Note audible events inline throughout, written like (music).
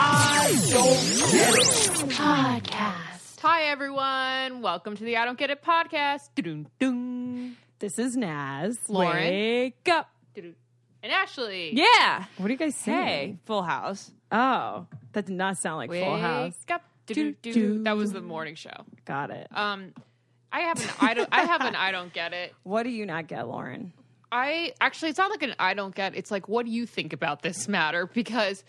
I Don't Get It podcast. Hi, everyone. Welcome to the I Don't Get It podcast. Doo-doo-doo. This is Naz. Lauren. Wake up. Doo-doo. And Ashley. Yeah. What do you guys say? Hey, Full House. Oh, that did not sound like Wake Full House. up. Doo-doo-doo. That was the morning show. Got it. Um, I have an I don't I have an I don't get it. what do you not get, Lauren? I actually it's not like an I don't get. It's like what do you think about this matter? Because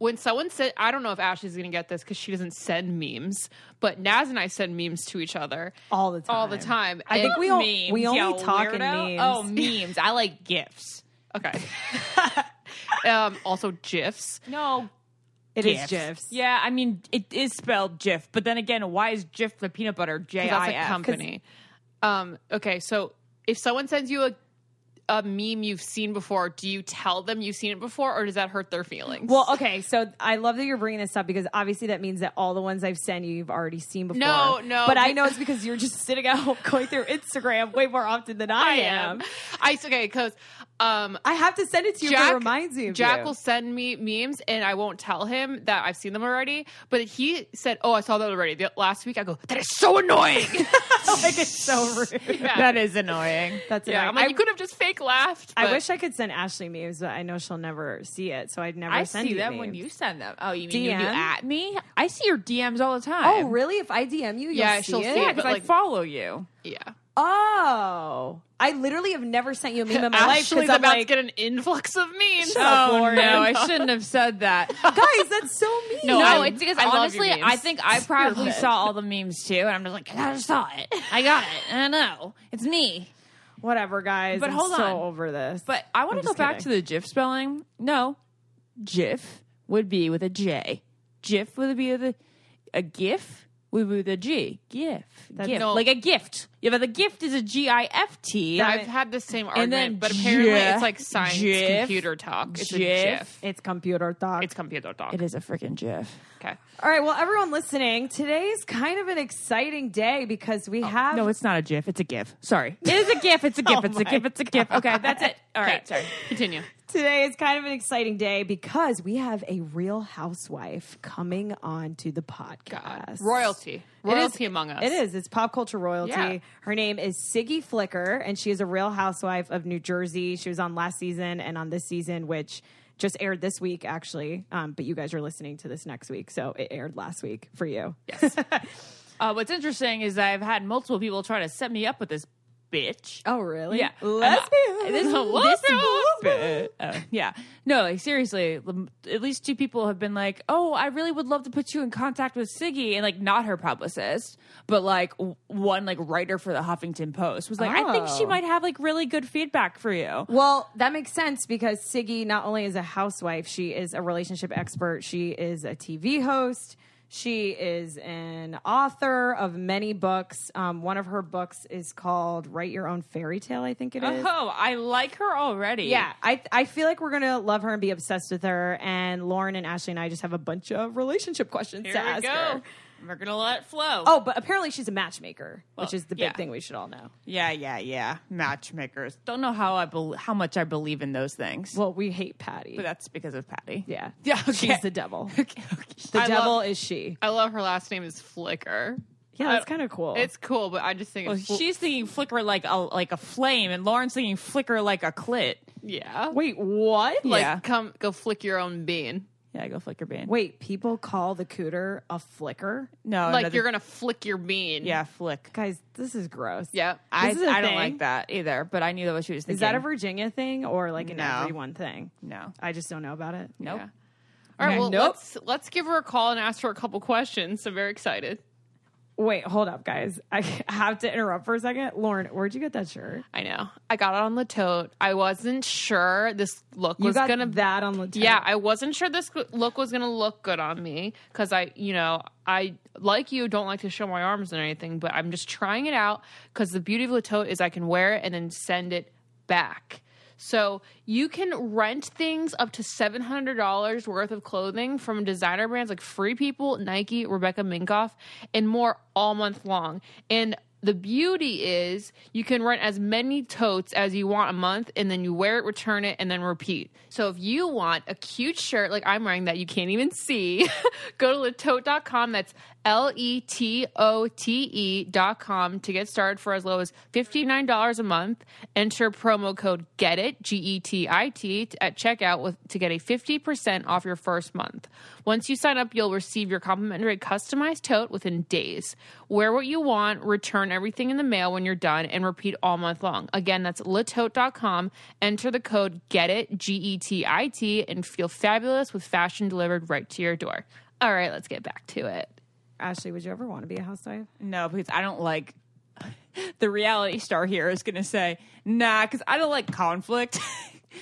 when someone said I don't know if Ashley's gonna get this because she doesn't send memes, but Naz and I send memes to each other All the time. all the time. I think we all, memes, we only you talk in memes. Oh, memes. I like gifs. Okay. (laughs) um, also GIFs. No, it is gifs. GIFs. Yeah, I mean it is spelled GIF, but then again, why is Jif the peanut butter J 'cause I that's a F? company. Um, okay, so if someone sends you a a meme you've seen before, do you tell them you've seen it before, or does that hurt their feelings? Well, okay, so I love that you're bringing this up because obviously that means that all the ones I've sent you, you've already seen before. No, no, But I know it's because you're just sitting at home going through Instagram way more often than I, I am. am. I okay because um, I have to send it to you if Jack it reminds me of Jack you. will send me memes, and I won't tell him that I've seen them already. But he said, "Oh, I saw that already." The, last week, I go, "That is so annoying." (laughs) like it's so (laughs) rude. Yeah. That is annoying. That's yeah, annoying. I'm like, I- you could have just fake laughed. I wish I could send Ashley memes, but I know she'll never see it, so I'd never I send see you them memes. when you send them. Oh, you mean you, you DM? at me? I see your DMs all the time. Oh, really? If I DM you, you'll Yeah, see she'll it. see Yeah, it. because but, I like- follow you. Yeah, Oh, I literally have never sent you a meme in my life Ashley's because I'm about like, to get an influx of memes. Oh no, I shouldn't have said that. (laughs) guys, that's so mean. No, No, I- it's because I love your honestly, memes. I think I probably saw all the memes too, and I'm just like, I just saw it. I got it. I know it's me. Whatever, guys. But I'm hold so on. over this. But I want I'm to go back kidding. to the GIF spelling. No, GIF would be with a J. GIF would be with a, a GIF would be with a G. GIF. GIF. No. Like a gift. Yeah, but the gift is a G I F T. I've had the same And then argument, but apparently GIF, it's like science GIF, computer talk. It's a GIF. GIF. it's computer talk. It's computer talk. It is a freaking GIF. Okay. All right, well, everyone listening, today's kind of an exciting day because we oh, have. No, it's not a GIF. It's a GIF. Sorry. (laughs) It is a GIF. It's a GIF. Oh it's a GIF. It's a GIF. Okay, that's it. (laughs) All right. Sorry. Continue. Today is kind of an exciting day because we have a real housewife coming on to the podcast. Royalty. It is- Royalty among us. It is. It's pop culture royalty. Yeah. Her name is Siggy Flicker, and she is a real housewife of New Jersey. She was on last season and on this season, which just aired this week, actually. Um, but you guys are listening to this next week, so it aired last week for you. Yes. (laughs) Uh, what's interesting is I've had multiple people try to set me up with this bitch. Oh, really? Yeah. (laughs) Lesbian. This, this bit. Uh, yeah. No, like seriously, at least two people have been like, "Oh, I really would love to put you in contact with Siggy," and like not her publicist, but like w- one like writer for the Huffington Post was like, "I think she Oh. might have like really good feedback for you." Well, that makes sense because Siggy not only is a housewife, she is a relationship expert. She is a TV host. She is an author of many books. Um, one of her books is called "Write Your Own Fairy Tale." I think it is. Oh, I like her already. Yeah, I I feel like we're gonna love her and be obsessed with her. And Lauren and Ashley and I just have a bunch of relationship questions Here to we ask go. her. We're gonna let it flow. Oh, but apparently she's a matchmaker, which is the big yeah. thing we should all know. yeah, yeah, yeah. Matchmakers. Don't know how I bel how much I believe in those things, Well, we hate Patty. but that's because of Patty. yeah, (laughs) Yeah, okay. she's the devil. (laughs) Okay, okay. The I devil love- is she. I love her last name is Flicker. Yeah, that's kind of cool. It's cool, but I just think Well, it's fl- she's thinking flicker like a like a flame, and Lauren's thinking flicker like a clit. Yeah. Wait, what? Like, Yeah. come go flick your own bean. Yeah, go flick your bean. Wait, people call the cooter a flicker? no, like another- you're gonna flick your bean. yeah, flick. Guys, this is gross. Yeah. I, is a I don't thing? like that either, but I knew that what she was thinking. Is that a Virginia thing or like an No. everyone thing? no? I just don't know about it. Nope. Yeah. All right. Okay. Well, Nope. let's let's give her a call and ask her a couple questions. I'm very excited. Wait, hold up, guys. (laughs) I have to interrupt for a second. Lauren, where'd you get that shirt? I know. I got it on the tote. I wasn't sure this look You was got gonna that on the tote. Yeah, I wasn't sure this look was gonna look good on me because I, you know, I like you don't like to show my arms and anything, but I'm just trying it out because the beauty of the tote is I can wear it and then send it back. So you can rent things up to seven hundred dollars worth of clothing from designer brands like Free People, Nike, Rebecca Minkoff, and more all month long. And the beauty is you can rent as many totes as you want a month and then you wear it, return it, and then repeat. So if you want a cute shirt like I'm wearing that you can't even see, (laughs) go to letote.com. That's L E T O T E dot com to get started for as low as $59 a month. Enter promo code GET IT, G E T I T, at checkout with, to get a 50% off your first month. Once you sign up, you'll receive your complimentary customized tote within days. Wear what you want, return everything in the mail when you're done, and repeat all month long. Again, that's letote.com. Enter the code GET IT, G E T I T, and feel fabulous with fashion delivered right to your door. All right, let's get back to it. Ashley, would you ever want to be a housewife? No, because I don't like. The reality star here is going to say, nah, because I don't like conflict.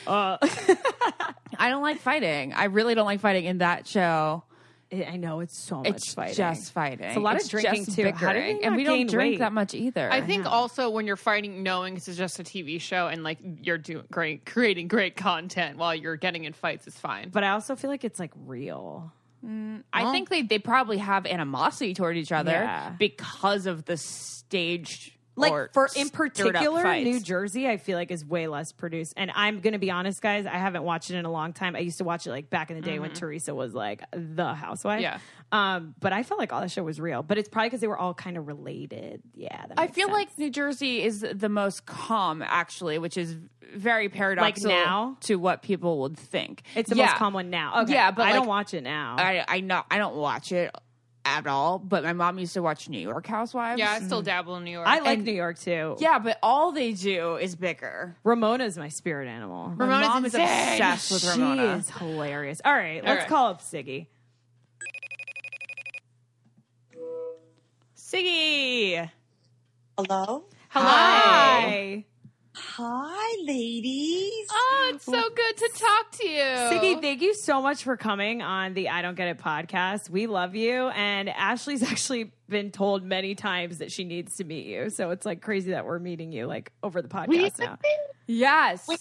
Uh, (laughs) I don't like fighting. I really don't like fighting in that show. I know it's so much It's fighting. just fighting. It's a lot of drinking, just too. Bickering. they and we don't drink weight? that much either. I think also when you're fighting, knowing this is just a TV show and like you're doing great, creating great content while you're getting in fights is fine. but I also feel like it's like real. Mm, I think they they probably have animosity toward each other Yeah. because of the staged Like or for in particular. New Jersey, I feel like is way less produced. And I'm gonna be honest, guys, I haven't watched it in a long time. I used to watch it like back in the day when mm-hmm. Teresa was like the housewife. Yeah. Um, but I felt like all the show was real. But it's probably because they were all kind of related. Yeah. that I feel sense. like New Jersey is the most calm, actually, which is very paradoxical now? to what people would think. it's the Yeah. most calm one now. Okay. Yeah, but I like, don't watch it now. I I know I don't watch it at all, but my mom used to watch New York Housewives. Yeah, I still dabble in New York. I like and- New York too. yeah, but all they do is bicker. Ramona's my spirit animal. My Ramona's mom is insane. obsessed with She is hilarious. All right, let's right. call up Siggy. Siggy. Hello? Hi. Hi, ladies. oh, it's so good to talk to you. Siggy, thank you so much for coming on the I Don't Get It podcast. We love you. And Ashley's (laughs) actually been told many times that she needs to meet you. So it's like crazy that we're meeting you like over the podcast now. Yes. Wait,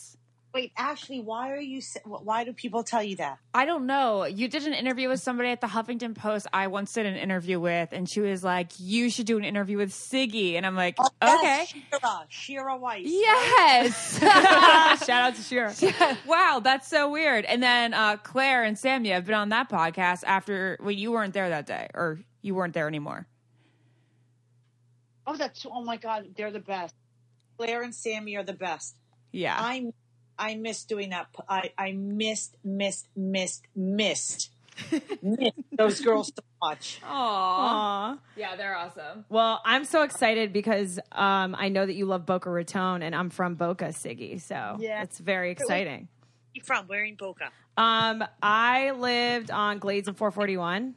Ashley, why are you? Why do people tell you that? I don't know. You did an interview with somebody at the Huffington Post. I once did an interview with, and she was like, "You should do an interview with Siggy." And I'm like, Oh, "Okay, Shira, Shira Weiss. yes." (laughs) (laughs) Shout out to Shira. wow, that's so weird. And then uh, Claire and Sammy have been on that podcast after well, you weren't there that day, or you weren't there anymore. Oh, that's. Oh my God, they're the best. Claire and Sammy are the best. Yeah, I I missed doing that. I I missed missed missed missed missed those girls so much. (laughs) Aw. yeah, they're awesome. Well, I'm so excited because um, I know that you love Boca Raton and I'm from Boca, Siggy. So Yeah. it's very exciting. You from? Where in Boca? Um, I lived on Glades and 441.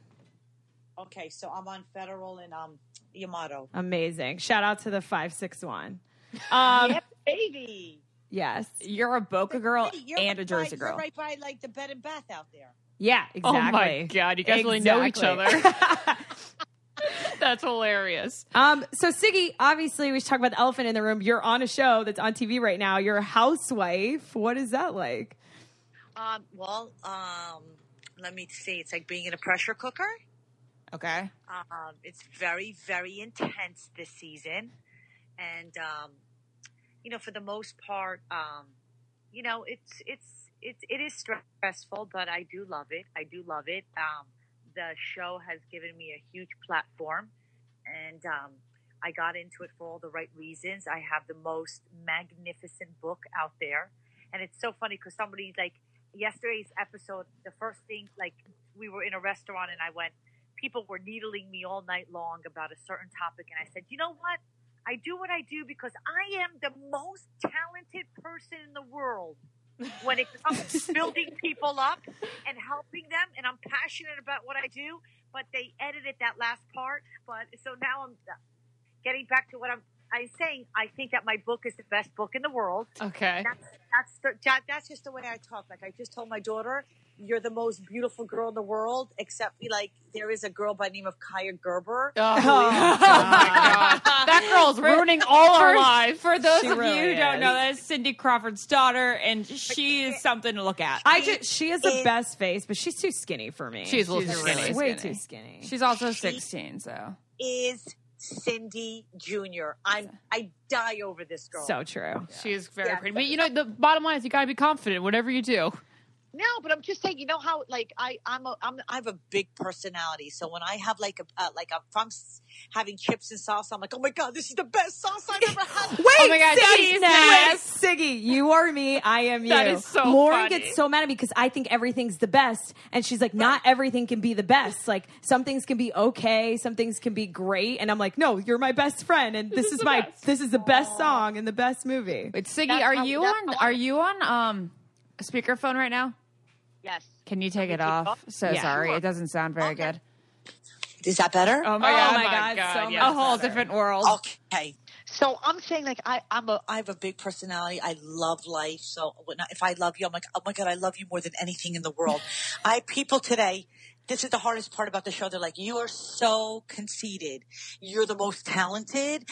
Okay, so I'm on Federal and um Yamato. Amazing. Shout out to the 561. (laughs) Um, yeah, baby. Yes. You're a Boca girl Hey, you're and a Jersey by, girl. You're right by like the bed and bath out there. Yeah, exactly. Oh my god, you guys really know each other. (laughs) (laughs) That's hilarious. Um, so Siggy, obviously, we should talk about the elephant in the room. You're on a show that's on TV right now. You're a housewife. What is that like? Um, well, um, let me see. It's like being in a pressure cooker. Okay. Um, it's very, very intense this season, and um, you know, for the most part, um, you know, it's it's it's it is stressful, but I do love it. I do love it. Um, the show has given me a huge platform, and um, I got into it for all the right reasons. I have the most magnificent book out there, And it's so funny because somebody like yesterday's episode, the first thing, like we were in a restaurant and I went, people were needling me all night long about a certain topic. And I said, you know what? I do what I do because I am the most talented person in the world when it comes to (laughs) building people up and helping them. And I'm passionate about what I do, but they edited that last part. But so now I'm uh, getting back to what I'm, I'm saying. I think that my book is the best book in the world. Okay. That's, that's, the, that, that's just the way I talk. Like I just told my daughter, you're the most beautiful girl in the world, except me like there is a girl by the name of Kaia Gerber. Oh, (laughs) my God. That girl's ruining all our for, lives. For those She of really you who don't know, that is Cindy Crawford's daughter, and she is something to look at. I just she has the It- best face, but she's too skinny for me. She's a little She's too really skinny. way skinny. too skinny. She's also 16, so. Is Cindy Jr. I'm I die over this girl. so true. She is very Yeah. pretty. But you know, the bottom line is you got to be confident, whatever you do. No, but I'm just saying, you know how like I I'm a I'm I have a big personality. So when I have like a uh, like a, if I'm having chips and sauce, I'm like, oh my god, this is the best sauce I've ever had. (laughs) Wait, Oh my God, Siggy, she's wait, next. Siggy, you are me, I am you. That is so Lauren funny. gets so mad at me because I think everything's the best, and she's like, not everything can be the best. Like some things can be okay, some things can be great, and I'm like, no, you're my best friend, and this, is, the my best. this is the best song and the best movie. Wait, Siggy, That's are how- you on? I- Are you on um a speakerphone right now? Yes. Can you take it it off? off? So Yeah. sorry, it doesn't sound very Okay. good. Is that better? Oh my, Oh god, my God, God, so yes. much a whole better. different world. Okay. So I'm saying like I I'm a I have a big personality. I love life. So when I, if I love you, I'm like oh my god, I love you more than anything in the world. (laughs) I people today. This is the hardest part about the show. They're like, you are so conceited. You're the most talented.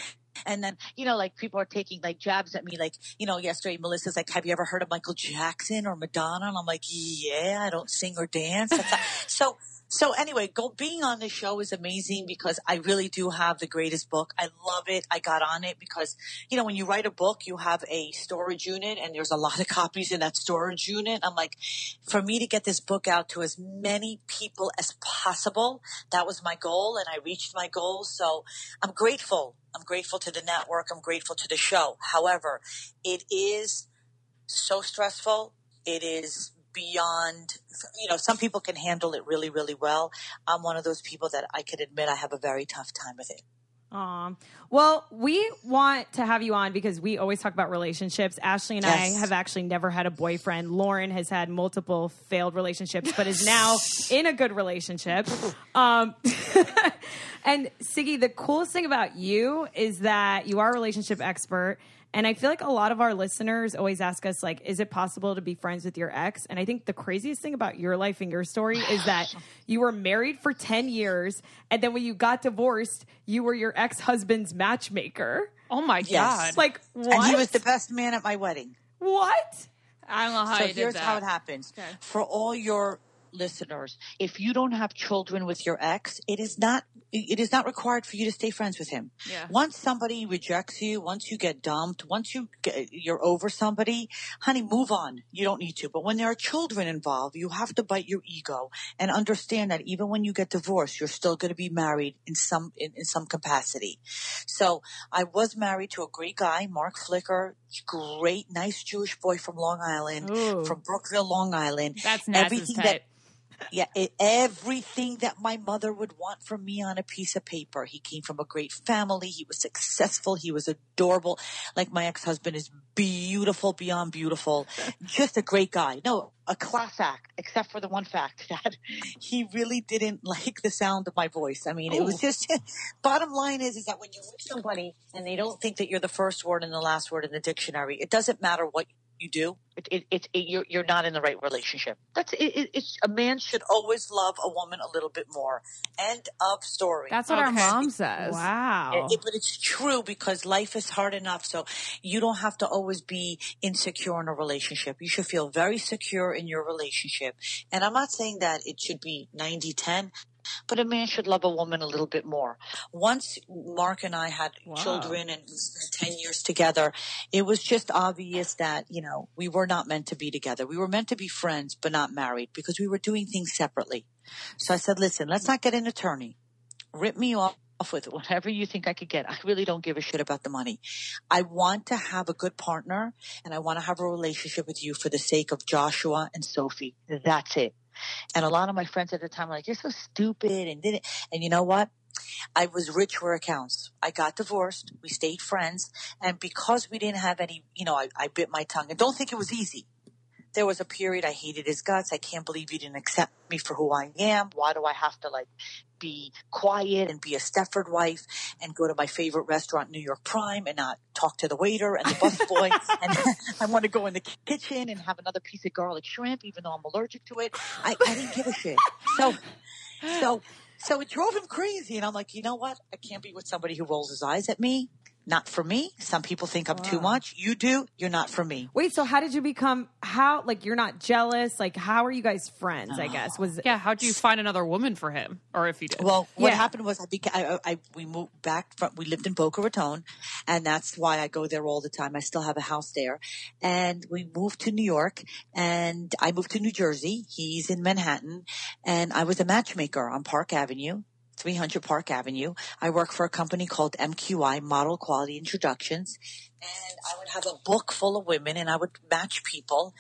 And then, you know, like people are taking like jabs at me. Like, you know, yesterday Melissa's like, have you ever heard of Michael Jackson or Madonna? And I'm like, yeah, I don't sing or dance. (laughs) So, so anyway, go, being on the show is amazing because I really do have the greatest book. I love it. I got on it because, you know, when you write a book, you have a storage unit and there's a lot of (laughs) copies in that storage unit. I'm like, for me to get this book out to as many people as possible, that was my goal and I reached my goal. So I'm grateful. I'm grateful to the network. I'm grateful to the show. However, it is so stressful. It is beyond, you know, some people can handle it really, really well. I'm one of those people that I can admit I have a very tough time with it. Aw. Well, we want to have you on because we always talk about relationships. Ashley and I have actually never had a boyfriend. Lauren has had multiple failed relationships, but is now in a good relationship. (laughs) Um, (laughs) and Siggy, the coolest thing about you is that you are a relationship expert. And I feel like a lot of our listeners always ask us, like, is it possible to be friends with your ex? And I think the craziest thing about your life and your story is that (sighs) you were married for 10 years. And then when you got divorced, you were your ex husband's matchmaker. Oh my Yes. God. Like, what? And he was the best man at my wedding. what? I don't know how so you did here's that. how it happens. For all your listeners, if you don't have children with your ex, it is not it is not required for you to stay friends with him. Yeah. Once somebody rejects you, once you get dumped, once you get, you're over somebody, honey, move on. You don't need to. But when there are children involved, you have to bite your ego and understand that even when you get divorced, you're still going to be married in some in, in some capacity. So I was married to a great guy, Mark Flicker, great, nice Jewish boy from Long Island, Ooh. from Brookville, Long Island. That's everything that yeah, it, everything that my mother would want from me on a piece of paper. He came from a great family. He was successful. He was adorable. Like my ex-husband is beautiful beyond beautiful. Just a great guy. No, a class act, except for the one fact (laughs) that he really didn't like the sound of my voice. I mean, it was just, (laughs) bottom line is, is that when you meet somebody and they don't think that you're the first word and the last word in the dictionary, it doesn't matter what you do. It, it, it, it, you're, you're not in the right relationship. That's it, it, it's a man should always love a woman a little bit more. End of story. That's what our mom says. Wow. It- but it's true because life is hard enough. So you don't have to always be insecure in a relationship. You should feel very secure in your relationship. And I'm not saying that it should be 90 10, but a man should love a woman a little bit more. Once Mark and I had children and we spent 10 years together, it was just obvious that, you know, we were not meant to be together. We were meant to be friends, but not married because we were doing things separately. So I said, listen, let's not get an attorney rip me off with whatever you think I could get. I really don't give a shit about the money. I want to have a good partner and I want to have a relationship with you for the sake of Joshua and Sophie. That's it. And a lot of my friends at the time were like, you're so stupid and did it. And you know what? I was rich where accounts. I got divorced. We stayed friends. And because we didn't have any, you know, I, I bit my tongue and don't think it was easy there was a period I hated his guts. I can't believe you didn't accept me for who I am. Why do I have to like be quiet and be a Stepford wife and go to my favorite restaurant, New York Prime, and not talk to the waiter and the busboy? (laughs) and (laughs) I want to go in the kitchen and have another piece of garlic shrimp, even though I'm allergic to it. I, I didn't give a shit. So, so, so it drove him crazy. And I'm like, you know what? I can't be with somebody who rolls his eyes at me not for me. Some people think I'm wow. too much. You do. You're not for me. Wait, so how did you become how like you're not jealous? Like how are you guys friends, oh. I ah. guess? Was Yeah, how did you find another woman for him? Or if you did. Well, what yeah. happened was I became I, I, we moved back from we lived in Boca Raton and that's why I go there all the time. I still have a house there. And we moved to New York and I moved to New Jersey. He's in Manhattan and I was a matchmaker on Park Avenue 300 Park Avenue. I work for a company called MQI, Model Quality Introductions. And I would have a book full of women and I would match people.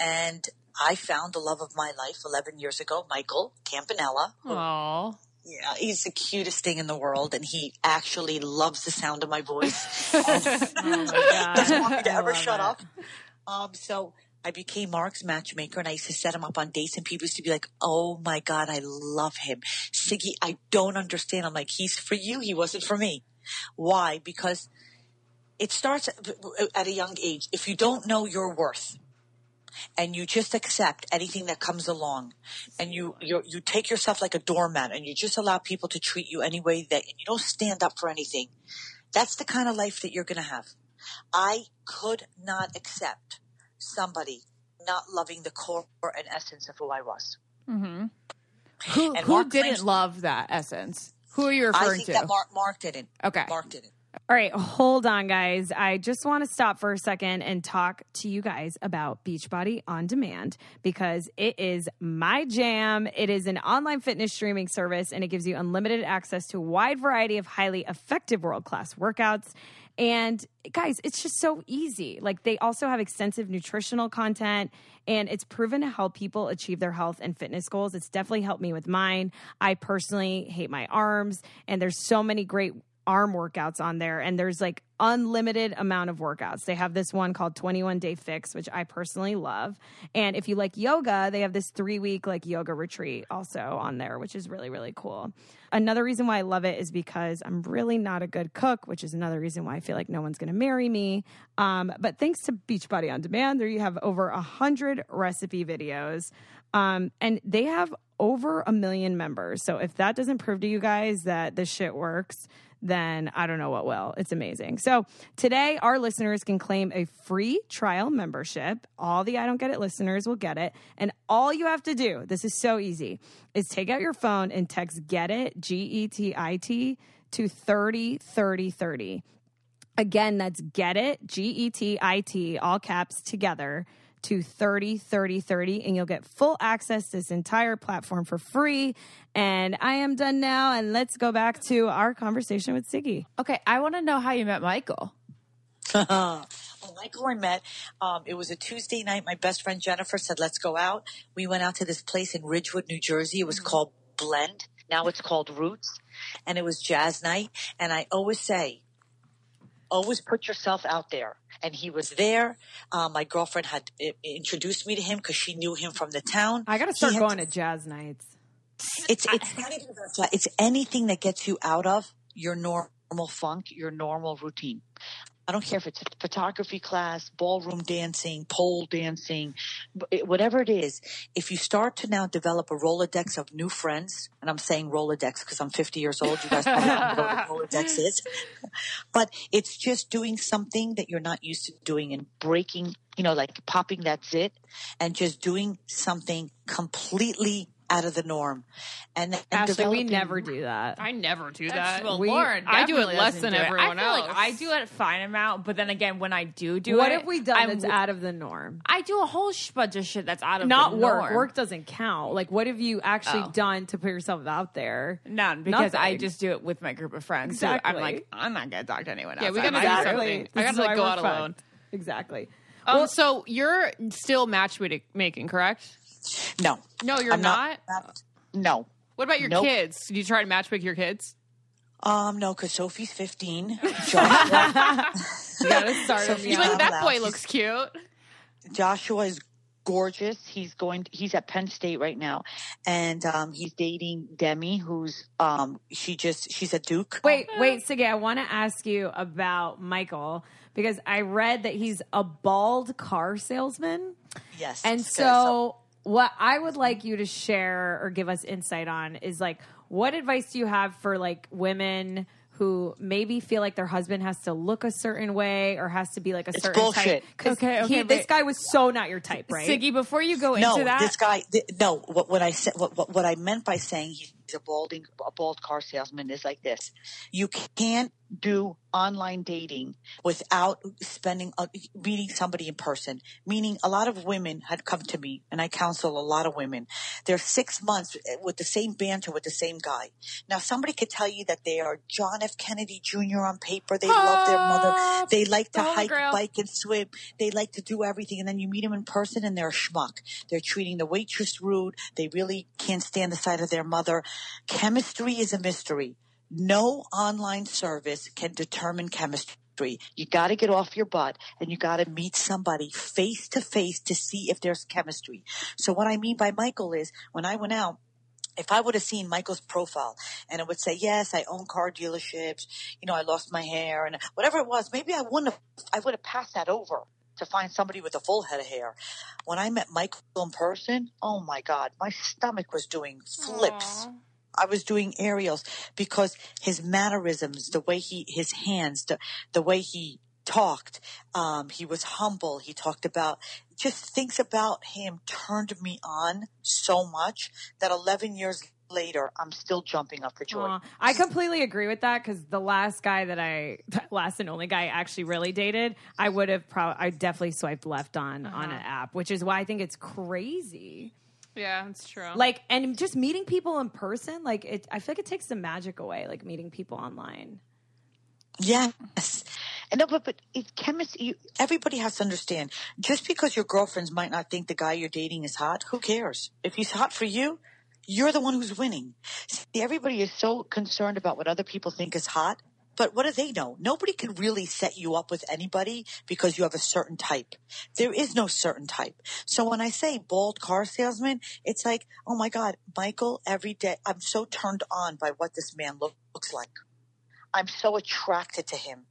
And I found the love of my life 11 years ago, Michael Campanella. Aww. Yeah, he's the cutest thing in the world, and he actually loves the sound of my voice. (laughs) oh my God. (laughs) Doesn't want me to ever shut up. Um, so I became Mark's matchmaker and I used to set him up on dates and people used to be like, Oh my God, I love him. Siggy, I don't understand. I'm like, he's for you. He wasn't for me. Why? Because it starts at a young age. If you don't know your worth and you just accept anything that comes along and you, you, take yourself like a doormat and you just allow people to treat you any way that and you don't stand up for anything, that's the kind of life that you're going to have. I could not accept somebody not loving the core and essence of who I was. Mm-hmm. Who, who didn't love that essence? Who are you referring I think to? That Mark, Mark didn't. Okay. Mark didn't. All right, hold on, guys. I just want to stop for a second and talk to you guys about Beachbody On Demand because it is my jam. It is an online fitness streaming service and it gives you unlimited access to a wide variety of highly effective world class workouts. And guys, it's just so easy. Like they also have extensive nutritional content and it's proven to help people achieve their health and fitness goals. It's definitely helped me with mine. I personally hate my arms and there's so many great arm workouts on there and there's like unlimited amount of workouts. They have this one called 21 Day Fix, which I personally love. And if you like yoga, they have this 3 week like yoga retreat also on there, which is really really cool. Another reason why I love it is because I'm really not a good cook, which is another reason why I feel like no one's going to marry me. Um, but thanks to Beachbody on Demand, there you have over a hundred recipe videos, um, and they have over a million members. So if that doesn't prove to you guys that this shit works, then I don't know what will. It's amazing. So today, our listeners can claim a free trial membership. All the I Don't Get It listeners will get it. And all you have to do, this is so easy, is take out your phone and text Get It, G E T I T, to 30 30 30. Again, that's Get It, G E T I T, all caps together to 30 30 30 and you'll get full access to this entire platform for free and i am done now and let's go back to our conversation with siggy okay i want to know how you met michael well, Michael, I met. Um, it was a Tuesday night. My best friend Jennifer said, "Let's go out." We went out to this place in Ridgewood, New Jersey. It was mm-hmm. called Blend. Now it's called Roots, and it was jazz night. And I always say, always put yourself out there. And he was there. Um, my girlfriend had introduced me to him because she knew him from the town. I got to start going to jazz nights. It's it's not even about. It's anything that gets you out of your normal funk, your normal routine. I don't care if it's a photography class, ballroom dancing, pole dancing, whatever it is. If you start to now develop a Rolodex of new friends, and I'm saying Rolodex because I'm 50 years old, you guys probably don't know what a (laughs) Rolodex is, but it's just doing something that you're not used to doing and breaking, you know, like popping that zit and just doing something completely out of the norm. And, and Ashley, we never do that. I never do that. Well, We- Lauren, I do it less than everyone I feel else. like I do it a fine amount, but then again, when I do do what it, have we done I'm that's out of the norm? I do a whole sh- bunch of shit that's out of Not the work. norm. Work Work doesn't count. Like, what have you actually Oh. done to put yourself out there? None because I just do it with my group of friends. So I'm like, I'm not gonna talk to anyone else. Yeah, we I'm gotta not do gonna- something. I gotta, like, go out fucked. alone. Exactly. Um, so you're still matchmaking, correct? No. No, you're I'm not? not. No. What about your Nope. kids? Did you try to match matchmake your kids? Um, no, because Sophie's 15. (laughs) Joshua, You gotta start So them you You're like, that allowed. boy looks cute. Joshua is gorgeous. He's going. He's at Penn State right now, and um, he's dating Demi, who's um, she just she's a Duke. Wait, (laughs) wait, Siggy, I want to ask you about Michael because I read that he's a bald car salesman. Yes. And so, what I would like you to share or give us insight on is like, what advice do you have for like women who maybe feel like their husband has to look a certain way or has to be like a It's certain bullshit. type? Because Okay, okay, this guy was so not your type, right? Siggy, before you go no, into that, this guy. Th- no, what, what I said, what, what what I meant by saying he's a balding, a bald car salesman is like this: you can't do online dating without spending uh, meeting somebody in person. Meaning, a lot of women had come to me, and I counsel a lot of women. They're six months with the same banter with the same guy. Now, somebody could tell you that they are John F. Kennedy Jr. on paper. They love their mother. They like to hike, bike, and swim. They like to do everything, and then you meet them in person, and they're a schmuck. They're treating the waitress rude. They really can't stand the sight of their mother. Chemistry is a mystery. No online service can determine chemistry. You got to get off your butt and you got to meet somebody face to face to see if there's chemistry. So what I mean by Michael is when I went out, if I would have seen Michael's profile and it would say, yes, I own car dealerships, you know, I lost my hair and whatever it was, maybe I wouldn't have, I would have passed that over to find somebody with a full head of hair. When I met Michael in person, oh my God, my stomach was doing flips. I was doing aerials because his mannerisms, the way he, his hands, the, the way he talked, um, he was humble. He talked about just things about him turned me on so much that 11 years later, I'm still jumping up for joy. Aw, I completely agree with that because the last guy that I, (laughs) last and only guy I actually really dated, I would have probably, I definitely swiped left on on an app, which is why I think it's crazy. Yeah, that's true. Like, and just meeting people in person, like, it, I feel like it takes the magic away, like meeting people online. Yes. And no, but but it chemistry. You, everybody has to understand. Just because your girlfriends might not think the guy you're dating is hot, who cares? If he's hot for you, you're the one who's winning. See, everybody is so concerned about what other people think is hot. But what do they know? Nobody can really set you up with anybody because you have a certain type. There is no certain type. So when I say bald car salesman, it's like, oh my God, Michael, every day, I'm so turned on by what this man look, looks like. I'm so attracted to him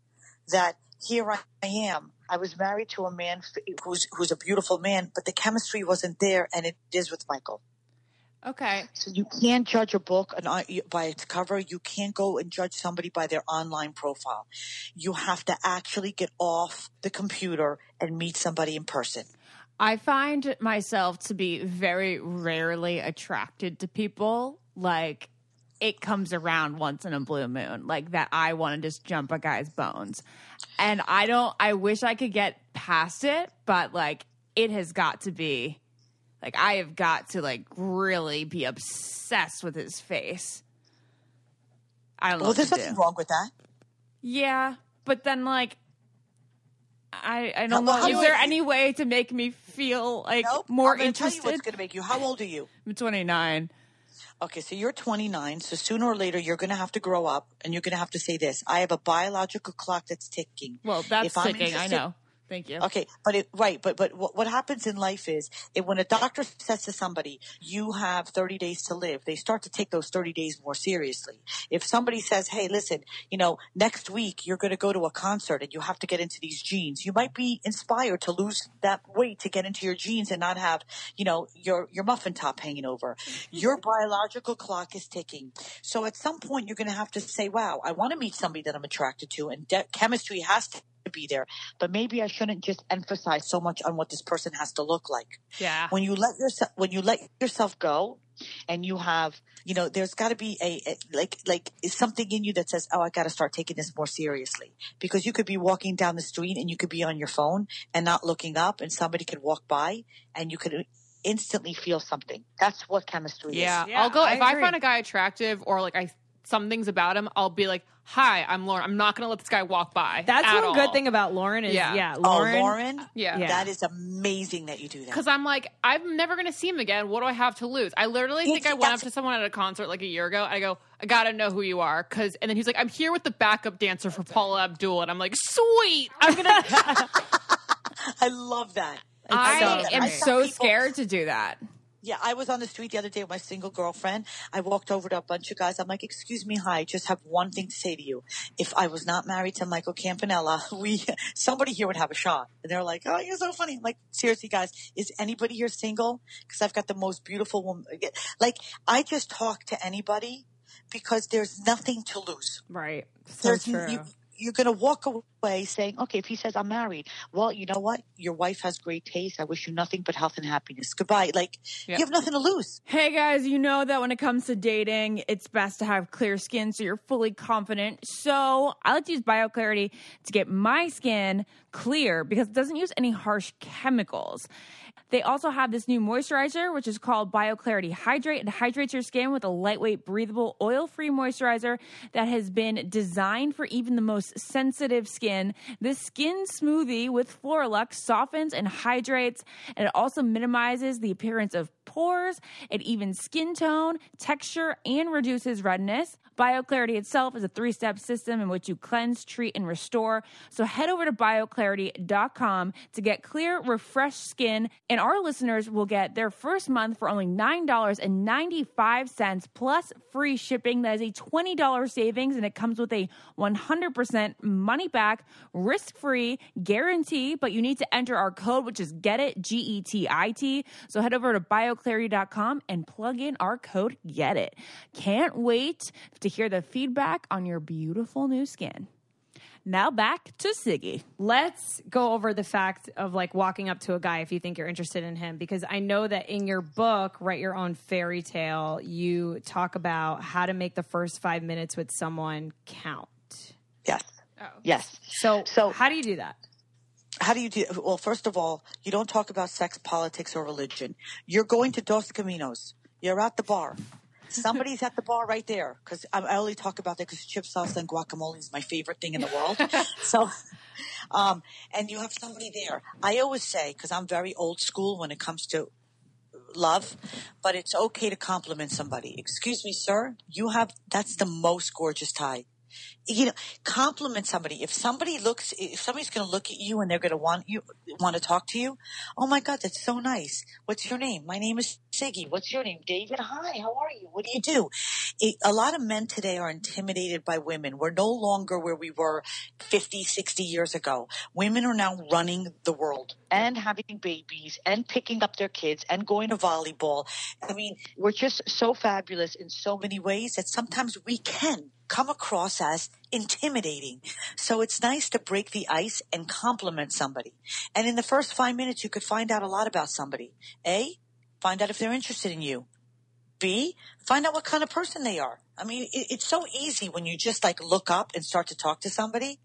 that here I am. I was married to a man who's who's a beautiful man, but the chemistry wasn't there, and it is with Michael. Okay, So you can't judge a book an- uh, by its cover. You can't go and judge somebody by their online profile. You have to actually get off the computer and meet somebody in person. I find myself to be very rarely attracted to people. Like it comes around once in a blue moon, like that I want to just jump a guy's bones. And I don't, I wish I could get past it, but like it has got to be, like I have got to like really be obsessed with his face. I don't know. Well, there's nothing do. wrong with that. Yeah, but then like I I don't well, know. how Is there any way to make me feel like Nope. more I'm gonna Tell you interested? what's going to make you. How old are you? I'm 29. Okay, so you're 29, so sooner or later you're going to have to grow up and you're going to have to say this. I have a biological clock that's ticking. Well, that's If ticking. I know. Thank you. Okay, but it right, but but what, what happens in life is it, when a doctor says to somebody, "You have 30 days to live," they start to take those 30 days more seriously. If somebody says, "Hey, listen, you know, next week you're going to go to a concert and you have to get into these jeans," you might be inspired to lose that weight to get into your jeans and not have, you know, your your muffin top hanging over. (laughs) Your biological clock is ticking. So at some point you're going to have to say, "Wow, I want to meet somebody that I'm attracted to," and de- chemistry has to be there. But maybe I shouldn't just emphasize so much on what this person has to look like. Yeah. When you let yourself when you let yourself go and you have, you know, there's got to be a, a like like something in you that says, "Oh, I got to start taking this more seriously." Because you could be walking down the street and you could be on your phone and not looking up and somebody could walk by and you could instantly feel something. That's what chemistry Yeah, is. Yeah, I'll go I if I find a guy attractive or like I some things about him. I'll be like, "Hi, I'm Lauren. I'm not gonna let this guy walk by." That's at one all. good thing about Lauren is Yeah. yeah, Oh, Lauren. Lauren, Yeah. Yeah. that is amazing that you do that. Because I'm like, I'm never gonna see him again. What do I have to lose? I literally think Yeah, I went up to someone at a concert like a year ago. I go, I gotta know who you are, because and then he's like, I'm here with the backup dancer for Paula Abdul, and I'm like, sweet. I'm gonna. (laughs) I love that. I so am. I so people- scared to do that. Yeah, I was on the street the other day with my single girlfriend. I walked over to a bunch of guys. I'm like, "Excuse me, hi. I just have one thing to say to you. If I was not married to Michael Campanella, (laughs) we somebody here would have a shot." And they're like, "Oh, you're so funny." I'm like, "Seriously, guys, is anybody here single? Because I've got the most beautiful woman." Like, I just talk to anybody because there's nothing to lose. Right. So There's true. you, you're going to walk away saying, "Okay, if he says I'm married, well, you know what? Your wife has great taste. I wish you nothing but health and happiness. Goodbye." Like, you have nothing to lose. Hey guys, you know that when it comes to dating, it's best to have clear skin so you're fully confident. So I like to use BioClarity to get my skin clear because it doesn't use any harsh chemicals. They also have this new moisturizer, which is called BioClarity Hydrate. It hydrates your skin with a lightweight, breathable, oil free moisturizer that has been designed for even the most sensitive skin. This skin smoothie with Floralux softens and hydrates, and it also minimizes the appearance of pores. It even skin tone, texture, and reduces redness. BioClarity itself is a three step system in which you cleanse, treat, and restore. So head over to bioclarity.com to get clear, refreshed skin. And our listeners will get their first month for only $9.95 plus free shipping. That is a $20 savings, and it comes with a 100% money back, risk free guarantee. But you need to enter our code, which is GET IT, G E T I T. So head over to bioclarity.com and plug in our code GET IT. Can't wait to hear the feedback on your beautiful new skin. Now back to Siggy. Let's go over the fact of like walking up to a guy if you think you're interested in him, because I know that in your book, Write Your Own Fairy Tale, you talk about how to make the first five minutes with someone count. Yes. Oh. Yes. So, So- how do you do that? How do you do? Well, first of all, you don't talk about sex, politics, or religion. You're going to Dos Caminos. You're at the bar. Somebody's (laughs) at the bar right there because I, I only talk about that because chip salsa and guacamole is my favorite thing in the world. (laughs) so, um, and you have somebody there. I always say because I'm very old school when it comes to love, but it's okay to compliment somebody. Excuse me, sir. You have that's the most gorgeous tie. You know, compliment somebody. If somebody looks, if somebody's going to look at you and they're going to want you want to talk to you, oh my God, that's so nice. What's your name? My name is Siggy. What's your name? David. Hi. How are you? What do you do? It, a lot of men today are intimidated by women. We're no longer where we were 50, 60 years ago. Women are now running the world and having babies and picking up their kids and going to volleyball. I mean, we're just so fabulous in so many ways that sometimes we can come across as intimidating. So it's nice to break the ice and compliment somebody. And in the first five minutes, you could find out a lot about somebody. A, find out if they're interested in you. B, find out what kind of person they are. I mean, it, it's so easy when you just like look up and start to talk to somebody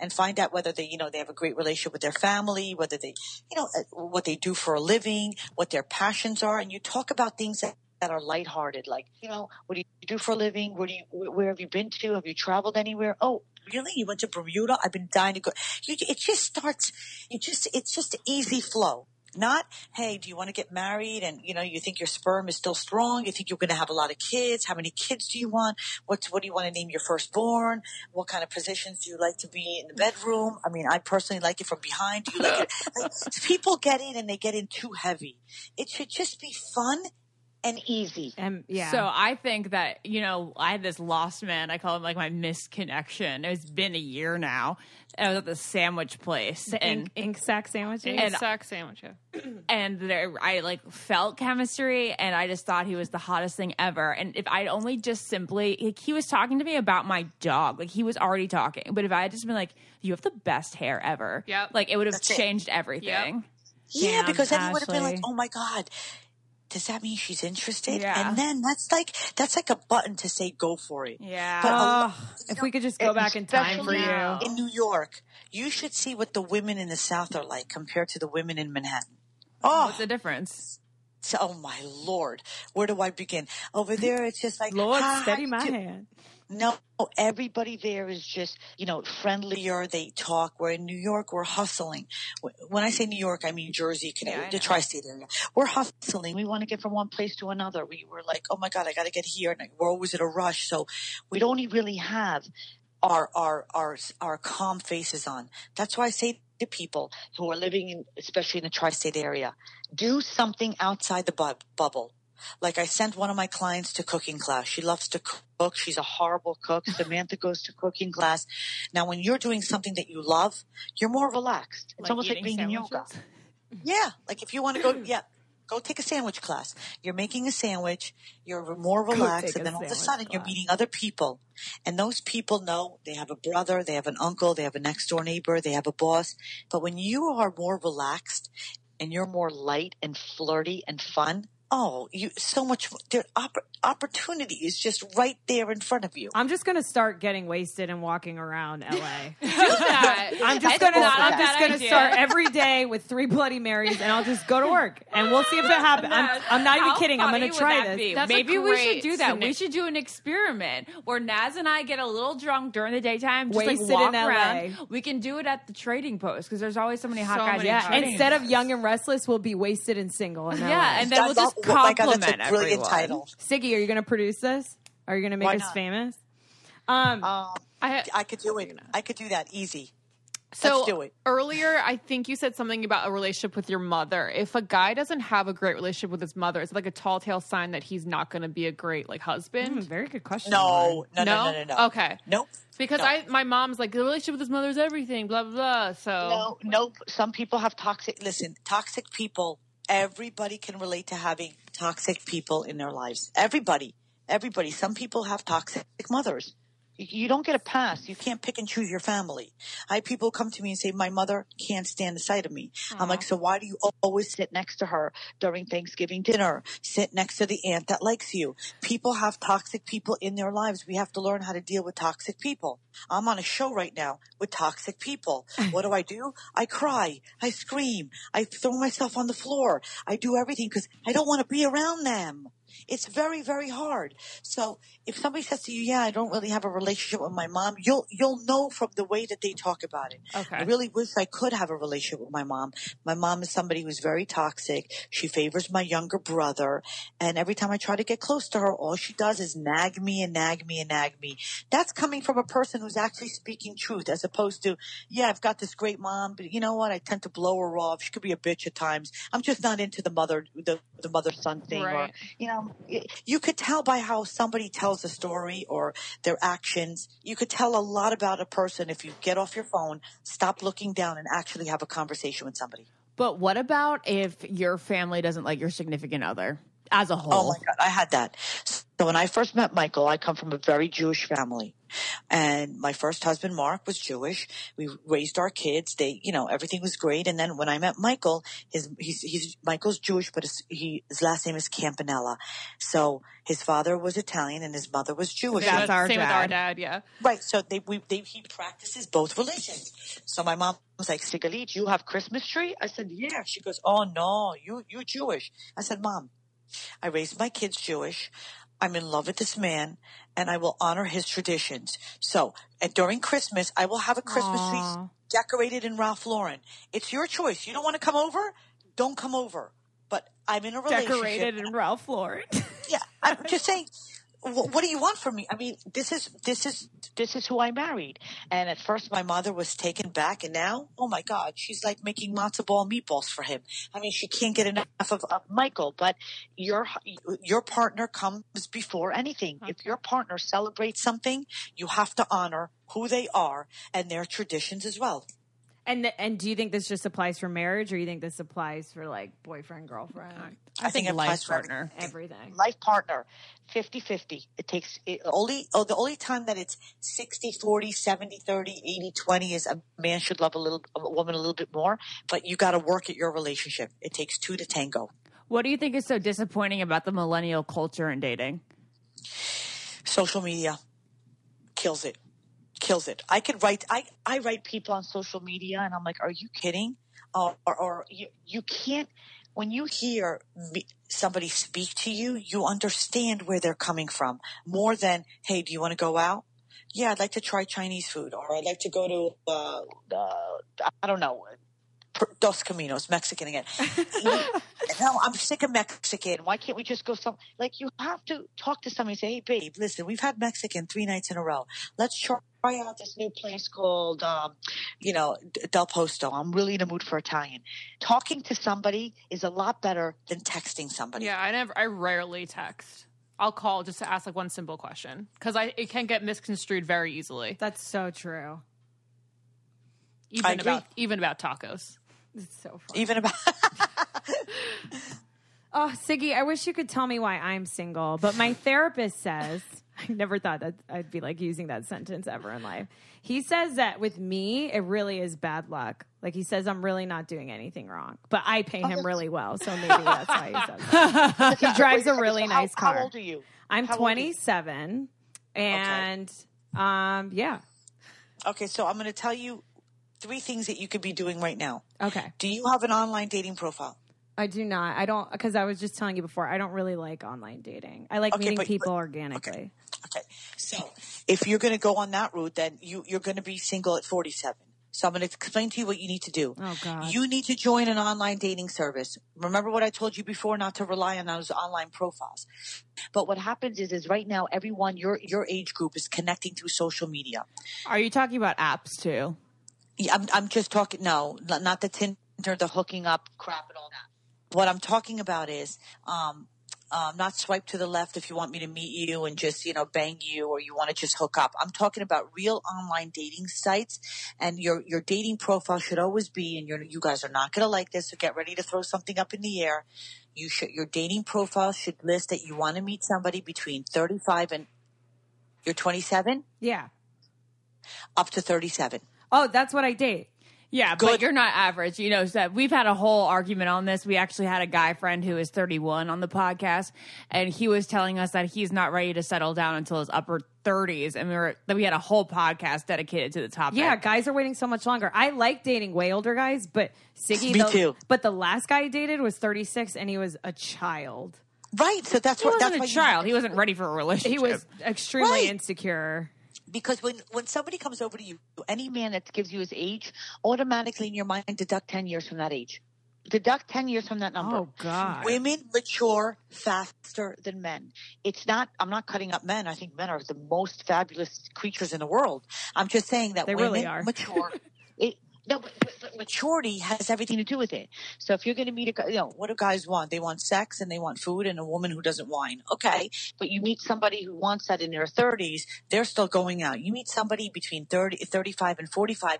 and find out whether they, you know, they have a great relationship with their family, whether they, you know, uh, what they do for a living, what their passions are. And you talk about things that, that are lighthearted, like, you know, what do you do for a living? Where do you, where, have you been to? Have you traveled anywhere? Oh, really? You went to Bermuda? I've been dying to go. You, it just starts, you just, it's just easy flow. Not, hey, do you want to get married? And, you know, you think your sperm is still strong. You think you're going to have a lot of kids. How many kids do you want? What, what do you want to name your firstborn? What kind of positions do you like to be in the bedroom? I mean, I personally like it from behind. Do you like it? (laughs) Like, people get in and they get in too heavy. It should just be fun and easy. And yeah. So I think that, you know, I had this lost man. I call him like my misconnection. It's been a year now. I was at the sandwich place. the and ink, ink sack sandwiches. And sack sandwich. Yeah. (clears throat) and there I like felt chemistry and I just thought he was the hottest thing ever. And if I'd only just simply like, he was talking to me about my dog. Like he was already talking. But if I had just been like, You have the best hair ever. Yep. Like it would have That's it. changed everything. Yeah, Damn, because then he would have been like, "Oh my god, does that mean she's interested?" Yeah. And then that's like that's like a button to say go for it. Yeah. But Oh, if we could just go back in time for you. in New York, you should see what the women in the South are like compared to the women in Manhattan. Oh, What's the difference? so- oh my lord, where do I begin? Over there, it's just like Lord, "Hi, steady my hand. No, everybody there is just, you know, friendlier. They talk. We're in New York, we're hustling. When I say New York, I mean Jersey, Connecticut, the tri-state area. We're hustling. We want to get from one place to another. We were like, oh my God, I got to get here. And we're always in a rush. So we don't really have our, our, our, our calm faces on. That's why I say to people who are living in, especially in the tri-state area, do something outside the bu- bubble. Like I sent one of my clients to cooking class. She loves to cook. She's a horrible cook. (laughs) Samantha goes to cooking class. Now, when you're doing something that you love, you're more relaxed. It's Like almost like being in yoga. sandwiches? Yeah. Like if you want to go, yeah, go take a sandwich class. You're making a sandwich. You're more relaxed. And then all of a sudden you're meeting other people. And those people know they have a brother, they have an uncle, they have a next door neighbor, they have a boss. But when you are more relaxed and you're more light and flirty and fun, oh, you so much, there, opp- opportunity is just right there in front of you. I'm just gonna start getting wasted and walking around (laughs) LA. that. I'm just That's gonna not a I'm just gonna idea. start every day with three Bloody Marys, and I'll just go to work, and we'll see if it happens. I'm, I'm not even kidding. I'm gonna try that this. be? That's Maybe we should do that. We should do an experiment where Naz and I get a little drunk during the daytime, just Wasted like walk in LA. around. We can do it at the trading post because there's always so many hot So guys. many Yeah, instead of young and restless, we'll be wasted and single. In Yeah, and then we'll just all- oh my God, compliment that's a brilliant everyone. title. Siggy, are you gonna produce this? Are you gonna make Why us not? famous? Um, Um, I, I could do it. I could do that easy. So Let's do it. earlier, I think you said something about a relationship with your mother. If a guy doesn't have a great relationship with his mother, is it like a tall tale sign that he's not going to be a great like husband? hmm, very good question. No, Lauren. no, no, no, no, no. Okay, Nope. because No. I my mom's like the relationship with his mother is everything. Blah blah blah. So No, nope. Some people have toxic. Listen, toxic people. Everybody can relate to having toxic people in their lives. Everybody, everybody. Some people have toxic mothers. You, don't get a pass. You can't pick and choose your family. I people come to me and say, "My mother can't stand the sight of me." I'm like, "So why do you always sit next to her during Thanksgiving dinner? Sit next to the aunt that likes you." People have toxic people in their lives. We have to learn how to deal with toxic people. I'm on a show right now with toxic people. What do I do? I cry. I scream. I throw myself on the floor. I do everything because I don't want to be around them. It's very, very hard. So if somebody says to you, "Yeah, I don't really have a relationship with my mom," you'll you'll know from the way that they talk about it. Okay. I really wish I could have a relationship with my mom. My mom is somebody who's very toxic. She favors my younger brother, and every time I try to get close to her, all she does is nag me and nag me and nag me. That's coming from a person who's actually speaking truth, as opposed to, "Yeah, I've got this great mom, but you know what? I tend to blow her off. She could be a bitch at times. I'm just not into the mother, the the mother son thing, or you know, you could tell by how somebody tells a story or their actions. You could tell a lot about a person if you get off your phone, stop looking down, and actually have a conversation with somebody. But what about if your family doesn't like your significant other as a oh whole? Oh my God, I had that. So when I first met Michael, I come from a very Jewish family. And my first husband, Mark, was Jewish. We raised our kids. They, you know, everything was great. And then when I met Michael, his, he's, he's, Michael's Jewish, but his, he, his last name is Campanella. So his father was Italian and his mother was Jewish. That's our same with our dad. dad. Yeah. Right. So they, we, they, he practices both religions. So my mom was like, Sigalit, you have Christmas tree? I said, yeah. She goes, oh no, you, you're Jewish. I said, mom, I raised my kids Jewish. I'm in love with this man and I will honor his traditions. So and during Christmas, I will have a Christmas Aw. tree decorated in Ralph Lauren. It's your choice. You don't want to come over? Don't come over. But I'm in a relationship. Decorated in Ralph Lauren. Yeah, I'm just saying. (laughs) "Wh- what do you want from me? I mean, this is this is this is who I married. And at first, my mother was taken back, and now, oh my God, she's like making matzo ball meatballs for him. I mean, she can't get enough of, of Michael. But your your partner comes before anything. If mm-hmm. your partner celebrates something, you have to honor who they are and their traditions as well. And th- and do you think this just applies for marriage, or you think this applies for like boyfriend girlfriend? I, think, it life applies for partner. Everything. life partner 50-50 it takes it only oh the only time that it's 60 40 70 30 80 20 is a man should love a little a woman a little bit more but you got to work at your relationship it takes two to tango What do you think is so disappointing about the millennial culture and dating? social media kills it kills it. I could write i i write people on social media and i'm like are you kidding? Or or, or you, you can't when you hear me, somebody speak to you you understand where they're coming from more than hey do you want to go out? Yeah i'd like to try chinese food or i'd like to go to uh, uh i don't know Dos Caminos, Mexican again. (laughs) no, I'm sick of Mexican. Why can't we just go some? Like you have to talk to somebody and say, "Hey, babe, listen, we've had Mexican three nights in a row. Let's try out this new place called, um, you know, Del Posto. I'm really in a mood for Italian." Talking to somebody is a lot better than texting somebody. Yeah, I never. I rarely text. I'll call just to ask like one simple question because I it can get misconstrued very easily. That's so true. Even I agree. about even about tacos. It's so funny. Even about (laughs) Oh, Siggy, I wish you could tell me why I'm single, but my therapist says (laughs) I never thought that I'd be like using that sentence ever in life. He says that with me, it really is bad luck. Like he says, I'm really not doing anything wrong, but I pay him really well, so maybe (laughs) that's why he says that. He drives a really So how- nice car. How old are you? I'm How old are you? 27, and um, yeah, Okay, so I'm going to tell you three things that you could be doing right now. okay. Do you have an online dating profile? I do not. I don't because I was just telling you before. I don't really like online dating. I like Okay, meeting but- people but- organically. Okay. So if you're going to go on that route, then you, you're going to be single at 47. So I'm going to explain to you what you need to do. Oh, God. You need to join an online dating service. Remember what I told you before, not to rely on those online profiles. But what happens is, is right now, everyone, your, your age group is connecting through social media. Are you talking about apps too? Yeah, I'm, I'm just talking, no, not not the Tinder, the hooking up crap and all that. What I'm talking about is, um, um, not swipe to the left if you want me to meet you and just, you know, bang you or you want to just hook up. I'm talking about real online dating sites and your, your dating profile should always be, and you're, you guys are not going to like this, so get ready to throw something up in the air. You should, your dating profile should list that you want to meet somebody between 35 and, you're 27 Yeah. up to 37. Oh, that's what I date. Yeah, Good. but you're not average. You know, so we've had a whole argument on this. We actually had a guy friend who is 31 on the podcast, and he was telling us that he's not ready to settle down until his upper 30s. And we were then we had a whole podcast dedicated to the topic. Yeah, guys are waiting so much longer. I like dating way older guys, but Siggy, Me the, too. But the last guy I dated was 36 and he was a child. Right. So that's he what, that's wasn't why a you- child. He wasn't ready for a relationship. He was extremely Right. insecure. Because when when somebody comes over to you, any man that gives you his age, automatically in your mind deduct ten years from that age. Deduct ten years from that number. Oh God. Women mature faster than men. It's not. I'm not cutting up men. I think men are the most fabulous creatures in the world. I'm just saying that They women really are. mature. (laughs) no, but, but, maturity has everything to do with it. So if you're going to meet a you know, what do guys want? They want sex and they want food and a woman who doesn't whine. Okay. But you meet somebody who wants that in their 30s, they're still going out. You meet somebody between 30, 35 and 45,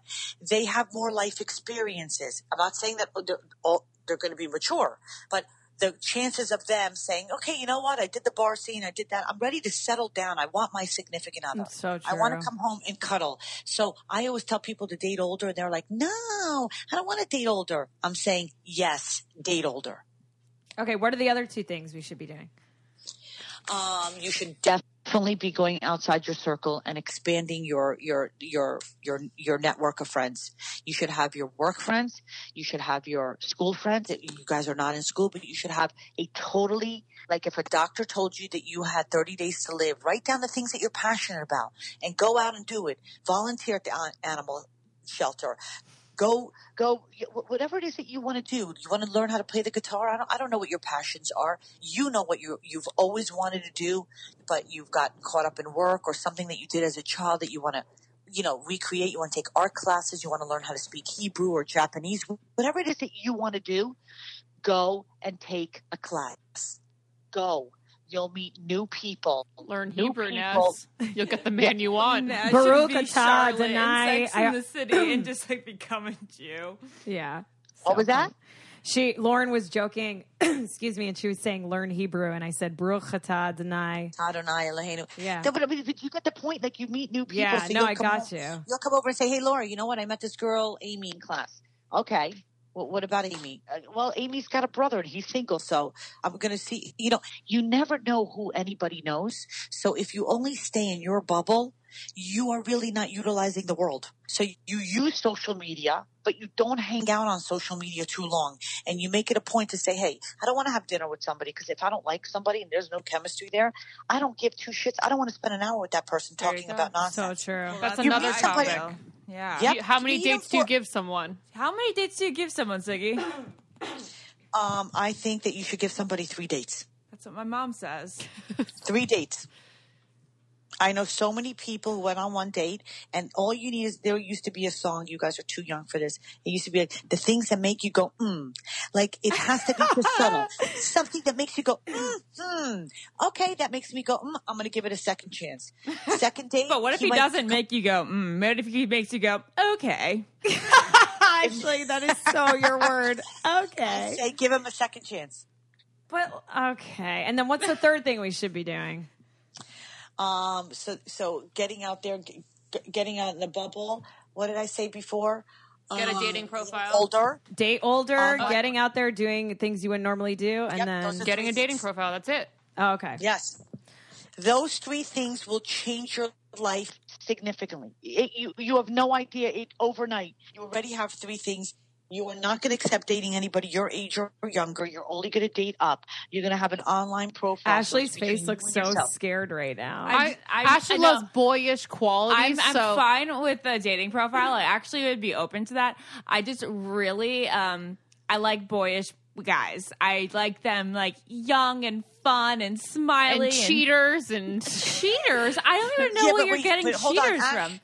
they have more life experiences. I'm not saying that oh, they're, all, they're going to be mature, but the chances of them saying, okay, you know what? I did the bar scene. I did that. I'm ready to settle down. I want my significant other. That's so I want to come home and cuddle. So I always tell people to date older and they're like, no, I don't want to date older. I'm saying, yes, date older. Okay, what are the other two things we should be doing? Um, you should definitely be going outside your circle and expanding your, your, your, your, your network of friends. You should have your work friends. You should have your school friends. You guys are not in school, but you should have a totally, like if a doctor told you that you had 30 days to live, write down the things that you're passionate about and go out and do it. Volunteer at the animal shelter. Go, go, whatever it is that you want to do. You want to learn how to play the guitar. I don't, I don't know what your passions are. You know what you you've always wanted to do, but you've gotten caught up in work or something that you did as a child that you want to, you know, recreate. You want to take art classes. You want to learn how to speak Hebrew or Japanese. Whatever it is that you want to do, go and take a class. Go. You'll meet new people. Learn New Hebrew, people. You'll get the man you (laughs) want. That Baruch should be atah Charlotte in in the City and just like become a Jew. Yeah. What was that? She Lauren was joking, (clears throat) excuse me, and she was saying learn Hebrew, and I said Baruch atah Adonai. Adonai Eloheinu. Yeah. No, but, I mean, but you get the point. Like you meet new people. Yeah, so no, I got over- you. You'll come over and say, "Hey, Laura, you know what? I met this girl, Amy, in class." Okay. Well, what about Amy? Uh, well, Amy's got a brother and he's single, so I'm going to see. You know, you never know who anybody knows. So if you only stay in your bubble, you are really not utilizing the world. So you use social media, but you don't hang out on social media too long. And you make it a point to say, hey, I don't want to have dinner with somebody because if I don't like somebody and there's no chemistry there, I don't give two shits. I don't want to spend an hour with that person There talking about about So nonsense. true. That's You another meet somebody- topic. Yeah. Yep. How many Meet them dates do you give someone? How many dates do you give someone, Siggy? Um, I think that you should give somebody three dates. That's what my mom says. Three dates. I know so many people who went on one date, and all you need is there used to be a song. You guys are too young for this. It used to be like, the things that make you go, mm. Like it has to be just subtle. (laughs) Something that makes you go, mm, mm. Okay, that makes me go, mm, I'm going to give it a second chance. Second (laughs) date. But what if he, might- doesn't make you go, mm, what if he makes you go, okay? (laughs) Actually, that is so your word. Okay. Say, give him a second chance. But okay. And then what's the third thing we should be doing? Um, so, so getting out there, g- g- getting out in the bubble. What did I say before? Get a Um, dating profile. Older. Date older, Um, getting out there, doing things you wouldn't normally do, and Yep, then those are- Getting a dating profile. That's it. oh, okay. Yes. Those three things will change your life significantly. It, you, you have no idea it overnight. You already have three things. You are not going to accept dating anybody your age or younger. You're only going to date up. You're going to have an online profile. Ashley's it's between face looks so yourself. scared right now. I, I- Ashley I loves boyish qualities. I'm, I'm fine with the dating profile. I actually would be open to that. I just really, um, I like boyish guys. I like them like young and fun and smiley and cheaters and (laughs) cheaters. I don't even (laughs) know Yeah, where you're wait, getting but hold on, cheaters Ash. from.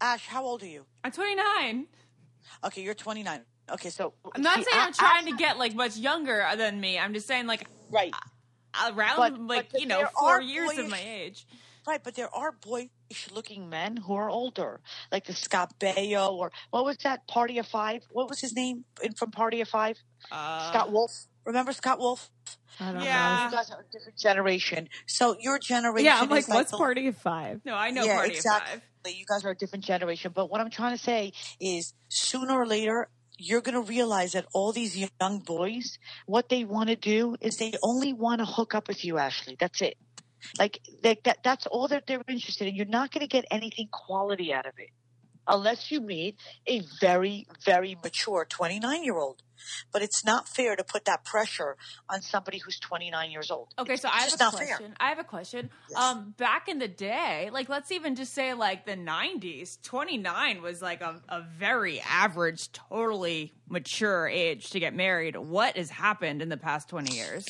Ash, how old are you? I'm 29. Okay, you're 29. Okay, so I'm not see, saying I'm A- trying to get like much younger than me. I'm just saying like right, around But- like but you know four are years of my age. right. But there are boyish-looking men who are older, like the Scott Baio or what was that Party of Five? What was his name in from Party of Five? Uh, Scott Wolf. Remember Scott Wolf? I don't Yeah. You guys are a different generation. So your generation. Yeah, I'm like, is what's the- party of five? No, I know yeah, Party exactly. of Five. You guys are a different generation. But what I'm trying to say is, sooner or later, you're going to realize that all these young boys, what they want to do is they only want to hook up with you, Ashley. That's it. Like, like that. That's all that they're interested in. You're not going to get anything quality out of it unless you meet a very, very mature 29 year old. But it's not fair to put that pressure on somebody who's 29 years old. Okay, It's so I have just a not fair. question. I have a question. Um, back in the day, like let's even just say like the '90s, 29 was like a, a very average, totally mature age to get married. What has happened in the past 20 years?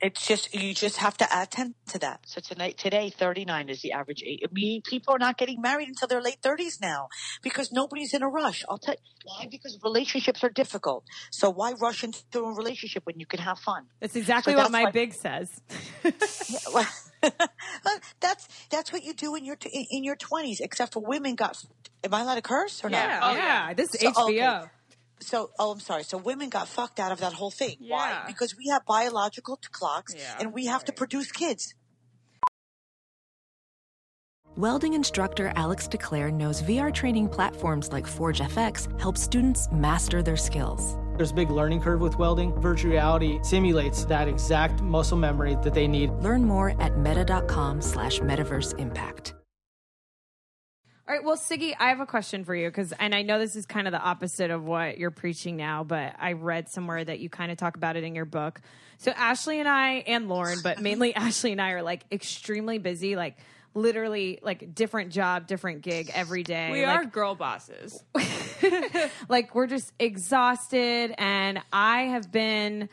It's just you just have to attend to that. So tonight, today, thirty nine is the average age. I mean, people are not getting married until their late thirties now because nobody's in a rush. I'll tell you why. Because relationships are difficult. So why rush into a relationship when you can have fun? That's exactly So what that's my why- big says. (laughs) Well, (laughs) that's that's what you do in your in, in your twenties. Except for women got. Am I allowed to curse or not? yeah, Oh, yeah. This is So, HBO. okay. So, oh, I'm sorry. So women got fucked out of that whole thing. yeah. Why? Because we have biological t- clocks Yeah, and we have to produce kids. Welding instructor Alex DeClaire knows VR training platforms like Forge FX help students master their skills. There's a big learning curve with welding. Virtual reality simulates that exact muscle memory that they need. Learn more at meta.com slash metaverse impact. All right, well, Siggy, I have a question for you because, and I know this is kind of the opposite of what you're preaching now, but I read somewhere that you kind of talk about it in your book. So Ashley and I, and Lauren, but mainly (laughs) Ashley and I, are like extremely busy, like literally like different job, different gig every day. We like, are girl bosses. (laughs) like we're just exhausted, and I have been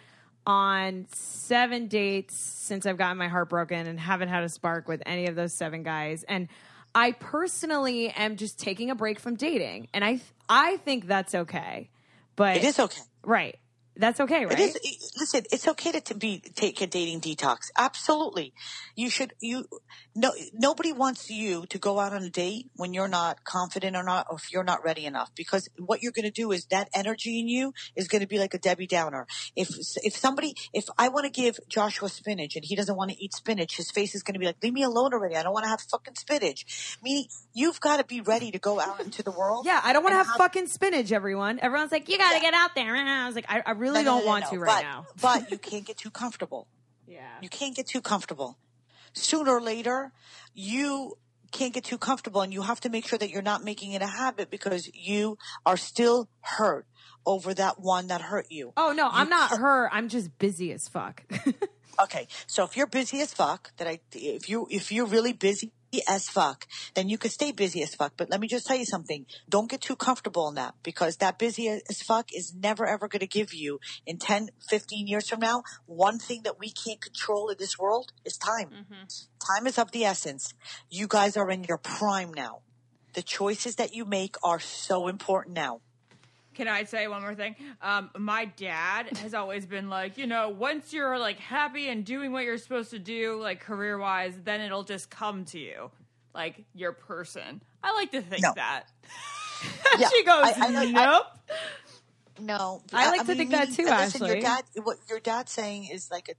on seven dates since I've gotten my heart broken and haven't had a spark with any of those seven guys. And I personally am just taking a break from dating, and I I think that's okay. But It is okay. right. That's okay, right? It is. it- Listen, it's okay to, to be take a dating detox. Absolutely, you should. You no, nobody wants you to go out on a date when you're not confident or not, or if you're not ready enough. Because what you're going to do is that energy in you is going to be like a Debbie Downer. If if somebody, if I want to give Joshua spinach and he doesn't want to eat spinach, his face is going to be like, "Leave me alone already. I don't want to have fucking spinach." Meaning, you've got to be ready to go out into the world. yeah, I don't want to and have fucking spinach, everyone. Everyone's like, you got to Yeah. get out there. And I was like, I, I really No, no, don't no, want to but, right now. but you (laughs) can't get too comfortable. Yeah. You can't get too comfortable. Sooner or later, you can't get too comfortable and you have to make sure that you're not making it a habit because you are still hurt over that one that hurt you. Oh no, I'm not her. I'm just busy as fuck. (laughs) Okay. So if you're busy as fuck, that I, if you, if you're really busy as fuck, then you could stay busy as fuck. But let me just tell you something. Don't get too comfortable in that because that busy as fuck is never ever going to give you in 10, 15 years from now. One thing that we can't control in this world is time. Mm-hmm. Time is of the essence. You guys are in your prime now. The choices that you make are so important now. Can I say one more thing? Um, my dad has always been like, you know, once you're like happy and doing what you're supposed to do, like career wise, then it'll just come to you, like your person. I like to think No. that. (laughs) Yeah, she goes, I- I like- I- nope. No, I like to think that too, listen, Your dad, what your dad's saying is like a,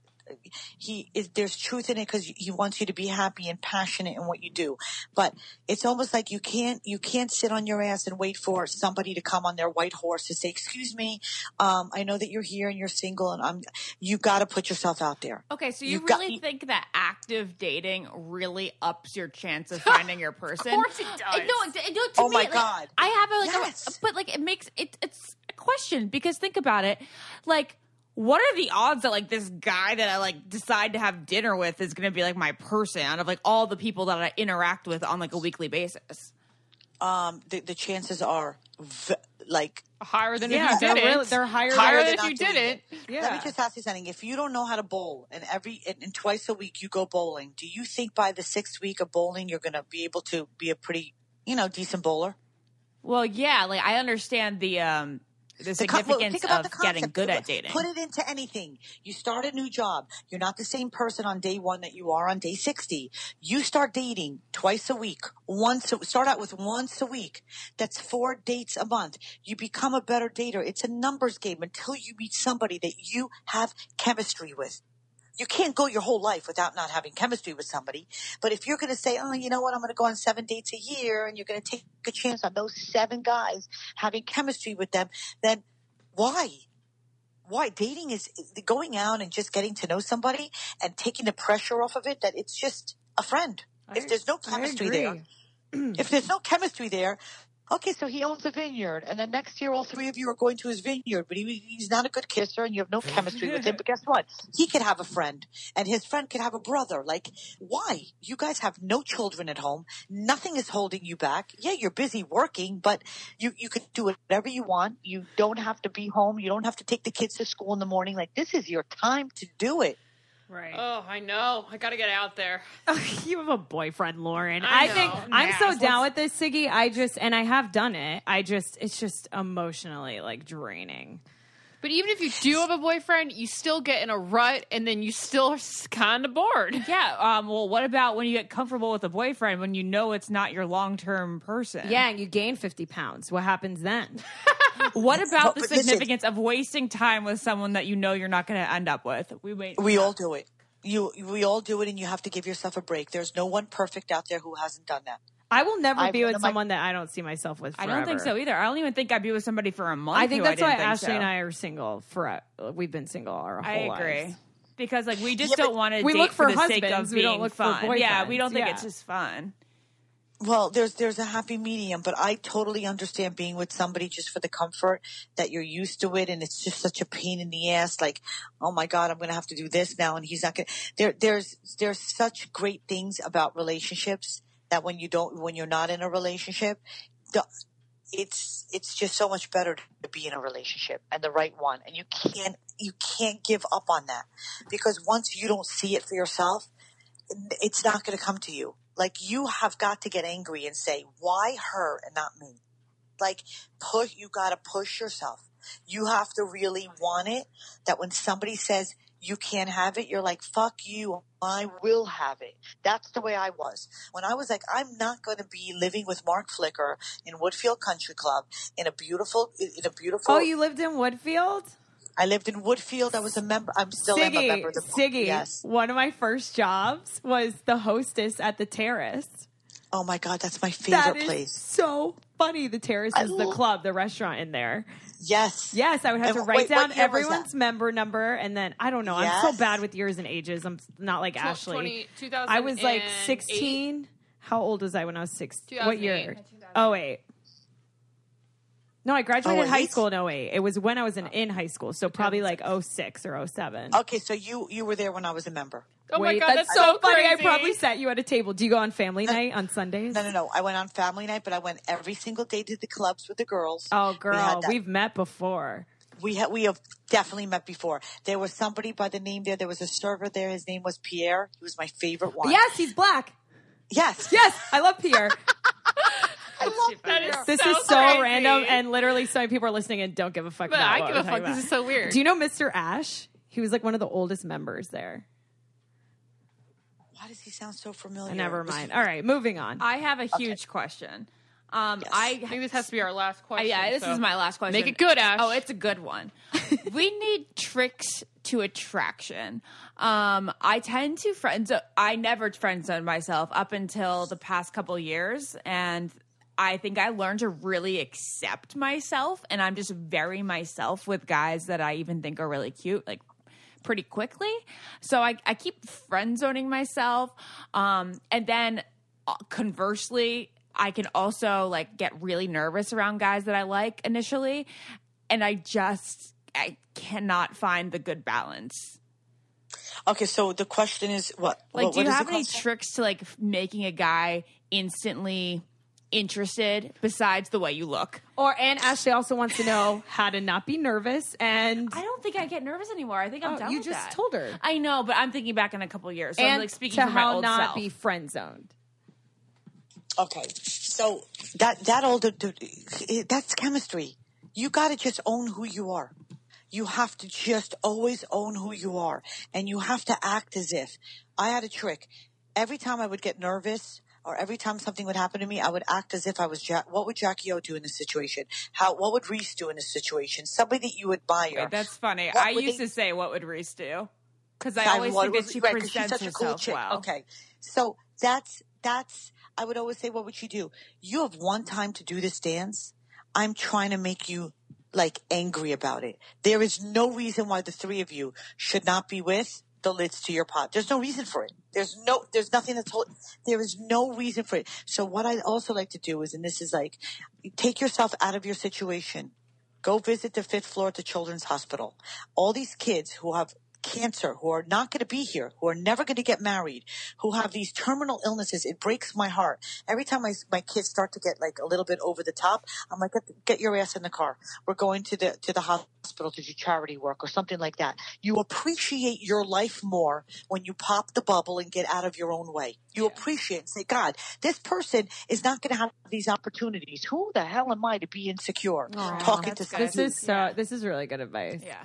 he is. There's truth in it because he wants you to be happy and passionate in what you do. But it's almost like you can't you can't sit on your ass and wait for somebody to come on their white horse to say, "Excuse me, um, I know that you're here and you're single, and I'm." You got to put yourself out there. Okay, so you You've got- really you- think that active dating really ups your chance of (laughs) finding your person? Of course it does. No, no, to Oh me, my like, God. I have a, like, Yes. a, but like it makes it. It's a question because think about it, like. What are the odds that like this guy that I like decide to have dinner with is going to be like my person out of like all the people that I interact with on like a weekly basis? Um, the, the chances are v- like Higher than Yeah, if you they're didn't. really- they're higher higher than than if you doing didn't. Yeah. Let me just ask you something. If you don't know how to bowl and every and, and twice a week you go bowling, do you think by the sixth week of bowling you're going to be able to be a pretty, you know, decent bowler? Well, yeah, like I understand the um the The significance of getting good at dating. Put it into anything. You start a new job. You're not the same person on day one that you are on day 60. You start dating twice a week. Once, start out with once a week. That's four dates a month. You become a better dater. It's a numbers game until you meet somebody that you have chemistry with. You can't go your whole life without not having chemistry with somebody. But if you're going to say, oh, you know what, I'm going to go on seven dates a year and you're going to take a chance on those seven guys having chemistry with them, then why? Why? Dating is going out and just getting to know somebody and taking the pressure off of it that it's just a friend. If there's no chemistry there, (clears throat) if there's no chemistry there, okay, so he owns a vineyard, and then next year all three of you are going to his vineyard, but he, he's not a good kisser, and you have no chemistry with him. (laughs) But guess what? He could have a friend, and his friend could have a brother. Like, why? You guys have no children at home. Nothing is holding you back. Yeah, you're busy working, but you you could do whatever you want. You don't have to be home. You don't have to take the kids to school in the morning. Like, this is your time to do it. Right. Oh, I know. I got to get out there. (laughs) you have a boyfriend, Lauren. I I, think know. I'm so down with this, Siggy. I just and I have done it. I just it's just emotionally like draining. But even if you do have a boyfriend, you still get in a rut and then you still are kind of bored. (laughs) Yeah. Um, well, what about when you get comfortable with a boyfriend when you know it's not your long term person? Yeah, and you gain 50 pounds. What happens then? (laughs) What about the significance of wasting time with someone that you know you're not going to end up with? We wait. We all do it. You, we all do it, and you have to give yourself a break. There's no one perfect out there who hasn't done that. I will never I've be with of my- someone that I don't see myself with. I don't think so either. I don't even think I'd be with somebody for a month. I think who that's why think Ashley so. and I are single. For uh, we've been single our whole I agree. lives. Because like we just Yeah, don't want to we date look for the sake of husbands, we don't look for fun. yeah, we don't think yeah. it's just fun. Well, there's there's a happy medium, but I totally understand being with somebody just for the comfort that you're used to it, and it's just such a pain in the ass. Like, oh my god, I'm going to have to do this now, and he's not going. to There, there's there's such great things about relationships that when you don't when you're not in a relationship, it's it's just so much better to be in a relationship and the right one. And you can't you can't give up on that because once you don't see it for yourself it's not going to come to you. Like you have got to get angry and say why her and not me? Like push you got to push yourself. You have to really want it that when somebody says you can't have it, you're like, fuck you. I will have it. That's the way I was. When I was like, I'm not going to be living with Mark Flicker in Woodfield Country Club in a beautiful, in a beautiful. Oh, you lived in Woodfield? I lived in Woodfield. I was a member. I'm still am a member of the Siggy, Yes. one of my first jobs was the hostess at the Terrace. Oh my God, that's my favorite That is place. so funny. The Terrace I is the lo- club, the restaurant in there. Yes. Yes, I would have And to write what down everyone's member number, and then I don't know. I'm so bad with years and ages. I'm not like Tw- Ashley. 20 I was like 2008. 16. How old was I when I was 16? What year? Oh wait. No, I graduated Oh, high eight? school in 08. It was when I was in, oh. in high school, so probably like 06 or 07. Okay, so you you were there when I was a member. Oh my god, that's, so so funny. I probably sat you at a table. Do you go on family night on Sundays? No, no, no. I went on family night, but I went every single day to the clubs with the girls. Oh, girl, that- we've met before. We ha- we have definitely met before. There was somebody by the name there. There was a server there. His name was Pierre. He was my favorite one. Yes, he's black. Yes. Yes, I love Pierre. (laughs) I love That is This so is so crazy. random, and literally, so many people are listening and don't give a fuck But about I give a fuck. talking This is so weird. Do you know Mr. Ash? He was like one of the oldest members there. Why does he sound so familiar? Never mind. All right, moving on. I have a huge question. Um, Yes. I I think this has to be our last Uh, question. yeah, this so. is my last question. Make it good, Ash. Oh, it's a good one. (laughs) we need tricks to attraction. Um, I tend to friend. I never friend zone myself up until the past couple years, and I think I learned to really accept myself, and I'm just very myself with guys that I even think are really cute, like pretty quickly. So I, I keep friend zoning myself. Um, and then uh, conversely, I can also like get really nervous around guys that I like initially. And I just, I cannot find the good balance. Okay, so the question is what? Like, what, do you have any tricks to like making a guy instantly interested besides the way you look? or and Ashley also wants to know how to not be nervous and I don't think I get nervous anymore. I think I'm Oh, done you with just that. told her. I know, but I'm thinking back in a couple years. So and I'm like speaking to for my how old not self. be friend zoned. Okay, so that that older dude, that's chemistry. You got to just own who you are. You have to just always own who you are, and you have to act as if. I had a trick. Every time I would get nervous, or every time something would happen to me, I would act as if I was Jack. What would Jackie O do in this situation? How? What would Reese do in this situation? Somebody that you admire. Wait, that's funny. What I used they- to say, "What would Reese do?" Because I always think that she right, presents such a cool herself chick. well. Okay, so that's that's. I would always say, what would you do? You have one time to do this dance. I'm trying to make you like angry about it. There is no reason why the three of you should not be with the lids to your pot. There's no reason for it. There's no, there's nothing that's, hold, there is no reason for it. So what I also like to do is, and this is like, take yourself out of your situation. Go visit the fifth floor at the Children's Hospital. All these kids who have cancer, who are not going to be here, who are never going to get married, who have these terminal illnesses, it breaks my heart. Every time my, my kids start to get like a little bit over the top, I'm like, get, get your ass in the car. We're going to the, to the hospital to do charity work or something like that. You appreciate your life more when you pop the bubble and get out of your own way. You appreciate and say, God, this person is not going to have these opportunities. Who the hell am I to be insecure? Talking to good. This is so. This is really good advice. Yeah.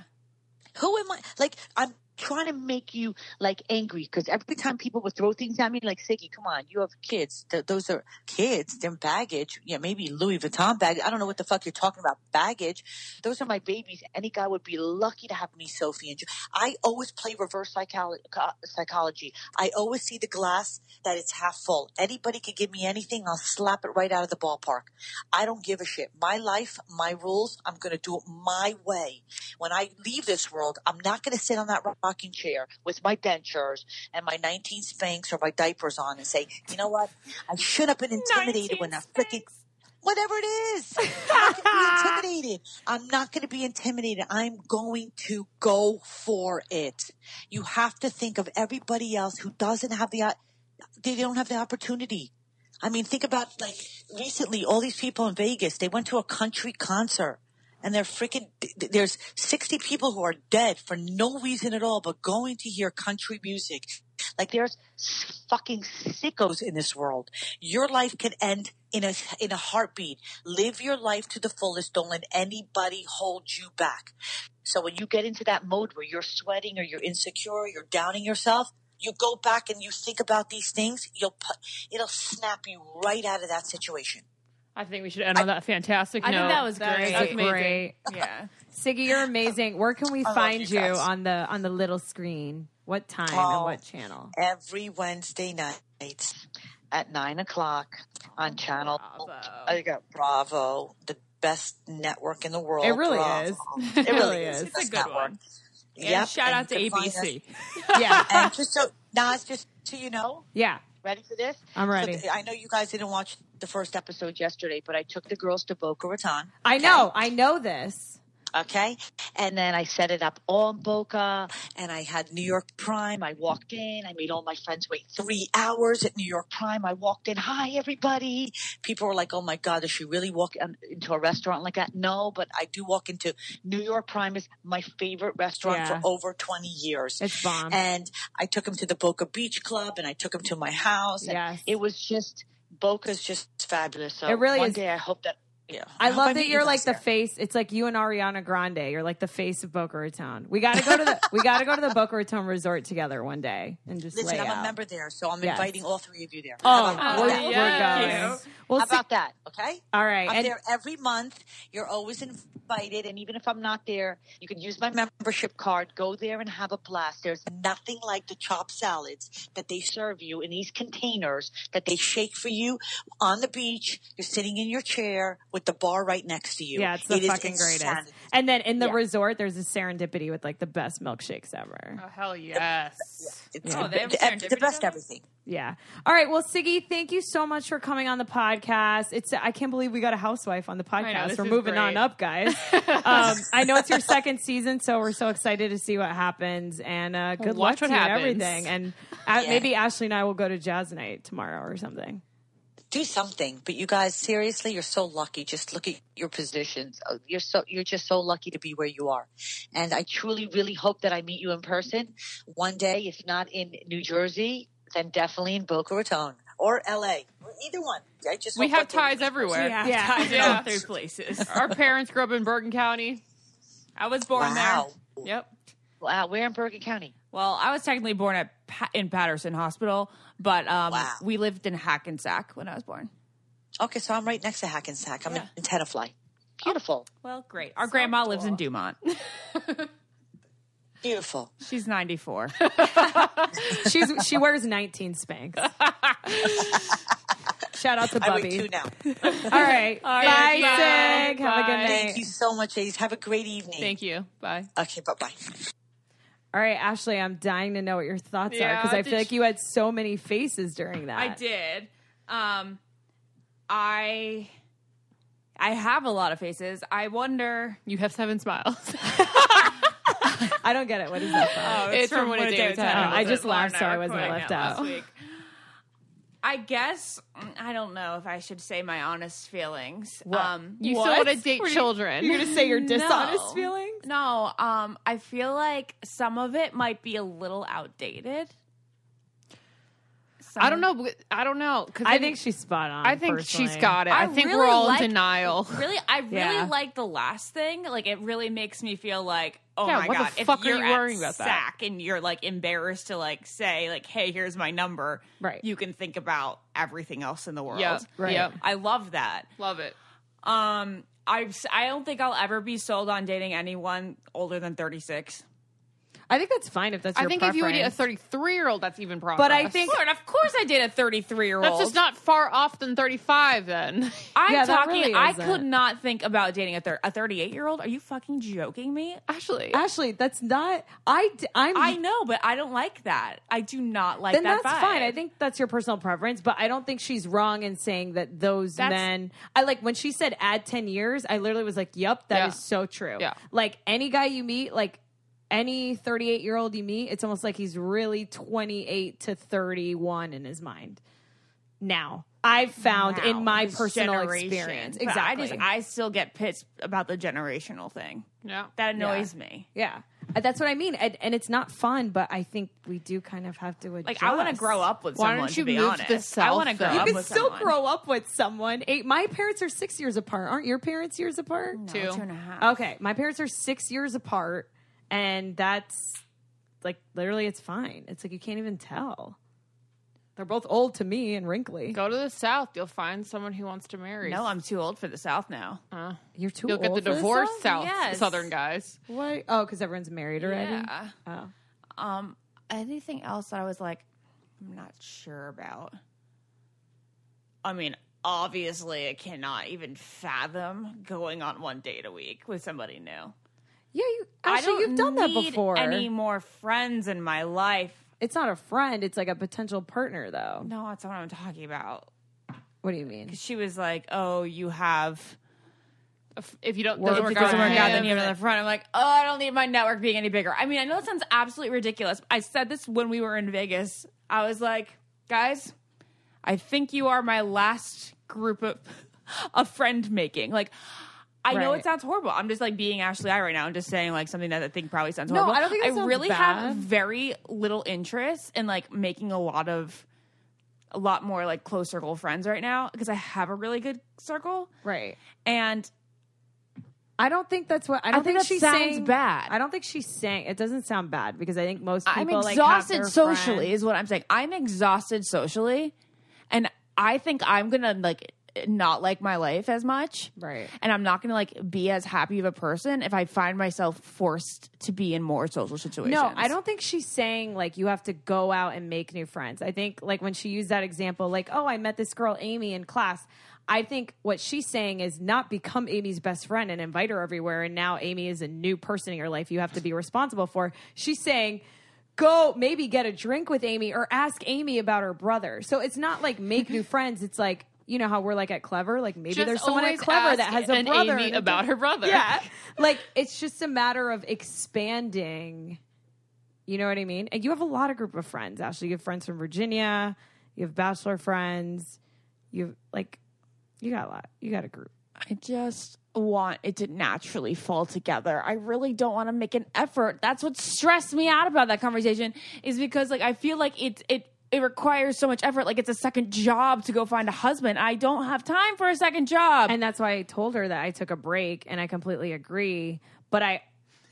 Who am I? Like, I'm trying to make you like angry because every time people would throw things at me, like Siggy, come on, you have kids. Th- those are kids. They're baggage. Yeah, maybe Louis Vuitton bag. I don't know what the fuck you're talking about. Baggage. Those are my babies. Any guy would be lucky to have me, Sophie. And Jo- I always play reverse psychology. Psychology. I always see the glass that it's half full. Anybody could give me anything. I'll slap it right out of the ballpark. I don't give a shit. My life, my rules. I'm going to do it my way. When I leave this world, I'm not going to sit on that rocking chair with my dentures and my 19 Spanx or my diapers on and say, you know what? I should have been intimidated when that freaking whatever it is. I'm not going to be intimidated. I'm not going to be intimidated. I'm going to go for it. You have to think of everybody else who doesn't have the, they don't have the opportunity. I mean, think about like recently, all these people in Vegas, they went to a country concert and they're freaking, there's 60 people who are dead for no reason at all, but going to hear country music. Like there's fucking sickos in this world. Your life can end in a, in a heartbeat. Live your life to the fullest. Don't let anybody hold you back. So when you get into that mode where you're sweating or you're insecure, or you're downing yourself, you go back and you think about these things, you'll put, it'll snap you right out of that situation. I think we should end on that fantastic I note. think that was great. That's amazing. Great. Yeah. Siggy, you're amazing. Where can we love find you you, guys. on the on the little screen? What time and Oh. what channel? Every Wednesday night at nine o'clock on channel. Bravo. I got Bravo, the best network in the world. It really Bravo. is. It (laughs) It really really is. is. It's a best good network. one. And Yep, shout out to you can find us- ABC. (laughs) Yeah, (laughs) And just so Nas, just so you know, yeah. ready for this? I'm So ready. th- I know you guys didn't watch the first episode yesterday, but I took the girls to Boca Raton. I know. I know this. Okay. And then I set it up all in Boca and I had New York Prime. I walked in. I made all my friends wait three hours at New York Prime. I walked in. Hi, everybody. People were like, Oh my God, does she really walk in- into a restaurant like that? No, but I do walk into New York Prime is my favorite restaurant Yeah. for over 20 years. It's bomb. And I took him to the Boca Beach Club and I took him to my house. And Yes. It was just, Boca's just fabulous. So It really one is. day I hope that, yeah. I hope love that you you're like the there. face. It's like you and Ariana Grande. You're like the face of Boca Raton. We got to go to the we got to go to the Boca Raton resort together one day and just Listen, lay I'm out. a member there, so I'm Yes. inviting all three of you there. Oh, How about we're, that? we're yeah. going. Well, How see- about that? Okay. all right. I'm And there every month. You're always invited, and even if I'm not there, you can use my membership card. Go there and have a blast. There's nothing like the chopped salads that they serve you in these containers that they shake for you on the beach. You're sitting in your chair with the bar right next to you. yeah, it's the It is fucking greatest. insanity. And then in the Yeah. resort, there's a serendipity with like the best milkshakes ever. Oh, hell yes. It's Oh, the, they have the- the best down everything. Yeah. All right. Well, Siggy, thank you so much for coming on the podcast. It's I can't believe we got a housewife on the I know, podcast. we're is moving on up, guys. (laughs) um, I know it's your second season, so we're so excited to see what happens. And uh, good luck Watch to what you and happens. everything. And (laughs) uh, Yeah. maybe Ashley and I will go to jazz night tomorrow or something. Do something. But you guys, seriously, you're so lucky. Just look at your positions. Oh, You're so you're just so lucky to be where you are. And I truly, really hope that I meet you in person one day. If not in New Jersey, then definitely in Boca Raton or L.A. either one. I just We have one day we ties everywhere. Yeah, Yeah. ties Yeah. all three places. (laughs) Our parents grew up in Bergen County. I was born Wow. there. Yep. Wow. Where in Bergen County? Well, I was technically born at pa- in Paterson Hospital, but um, Wow. we lived in Hackensack when I was born. Okay, so I'm right next to Hackensack. I'm in Tenafly. Beautiful. Well, great. Our grandma lives in Dumont. (laughs) Beautiful. She's 94. (laughs) She's she (laughs) wears 19 Spanx. Shout out to I weigh Bubby. two now. All right. Bye, Thank you. Sig. Have a good night. Thank you so much, ladies. Have a great evening. Thank you. Bye. Okay, bye bye. All right, Ashley, I'm dying to know what your thoughts are because I feel like you- you had so many faces during that. I did. Um, I I have a lot of faces. I wonder. You have seven smiles. (laughs) I don't get it. What is that from? Oh, It's from When a Day Was Had. Oh, I just laughed and so I wasn't quoting left it out. I guess mm, I don't know if I should say my honest feelings. Um, You What? still want to date Were you- children. You're gonna say your (laughs) dishonest No. feelings? No, um, I feel like some of it might be a little outdated. Some- I don't know. I don't know. 'cause I think she's spot on. I think personally. she's got it. I, I think really we're all like- in denial. (laughs) Really, I really Yeah. like the last thing. Like, it really makes me feel like, oh Yeah, my what the god, fuck if are you're you at worrying about that? And you're like embarrassed to like say like, hey, here's my number. Right. You can think about everything else in the world. Yeah. Right. Yeah. I love that. Love it. Um, I I don't think I'll ever be sold on dating anyone older than 36. I think that's fine if that's your I think if you would date a 33 year old, that's even progress. But I think Lord, of course I date a 33 year old. that's just not far off than 35. Then (laughs) I'm Yeah, talking. really I could not think about dating a thir- a 38 year old. Are you fucking joking me? Ashley? Ashley, that's not. I d- I'm. I know, but I don't like that. I do not like then that. that's vibe. fine. I think that's your personal preference, but I don't think she's wrong in saying that those That's- men. I like when she said add ten years. I literally was like, "Yep, that is Yeah. so true." Yeah. like any guy you meet, like any thirty-eight year old you meet, it's almost like he's really twenty-eight to thirty-one in his mind now. I've found Wow, in my personal generation. experience. But Exactly. I just I still get pissed about the generational thing. Yeah. That annoys me. yeah. Uh, That's what I mean. And, and it's not fun, but I think we do kind of have to adjust. Like I want to grow up with Why someone. don't you to be move to honest, the I want to grow though? You can still someone. grow up with someone. Eight, my parents are six years apart. Aren't your parents years apart? Two. two and a half. Okay, my parents are six years apart, and that's like literally, it's fine. It's like you can't even tell. They're both old to me and wrinkly. Go to the South. You'll find someone who wants to marry. No, I'm too old for the South now. You're too old. You'll get the for this divorced stuff? South Yes. Southern guys. Why? Oh, because everyone's married already. Yeah. Oh. Um, anything else that I was like, I'm not sure about. I mean, obviously, I cannot even fathom going on one date a week with somebody new. Yeah, you. I Actually, don't you've done that need before. Any more friends in my life? It's not a friend. It's like a potential partner, though. No, that's not what I'm talking about. What do you mean? She was like, "Oh, you have." If, if you don't, Work doesn't if work it doesn't out, work out, then him, you have another front. I'm like, oh, I don't need my network being any bigger. I mean, I know that sounds absolutely ridiculous. I said this when we were in Vegas. I was like, guys, I think you are my last group of (laughs) of friend making. Like, I know it sounds horrible. I'm just like being Ashley I right now. I'm just saying like something that I think probably sounds horrible. No. I don't think sounds really bad. have very little interest in like making a lot of a lot more like close circle friends right now because I have a really good circle Right. and I don't think that's what. I don't think think, that she's sounds saying bad. I don't think she's saying it doesn't sound bad because I think most people I'm like exhausted their socially, friends- is what I'm saying. I'm exhausted socially, and I think I'm gonna like not like my life as much, Right. And I'm not gonna like be as happy of a person if I find myself forced to be in more social situations. No, I don't think she's saying like you have to go out and make new friends. I think like when she used that example, like, oh, I met this girl Amy in class. I think what she's saying is not become Amy's best friend and invite her everywhere. And now Amy is a new person in your life you have to be responsible for. She's saying, go maybe get a drink with Amy or ask Amy about her brother. So it's not like make new (laughs) friends. It's like, you know how we're like at Clever? Like maybe Just there's someone at Clever that has a an brother. Amy about her brother. Yeah. (laughs) like it's just a matter of expanding. You know what I mean? And you have a lot of group of friends. Actually, you have friends from Virginia. You have bachelor friends. You have, like, you got a lot. You got a group. I just want it to naturally fall together. I really don't want to make an effort. That's what stressed me out about that conversation is because like I feel like it it it requires so much effort. Like it's a second job to go find a husband. I don't have time for a second job. And that's why I told her that I took a break, and I completely agree. But I,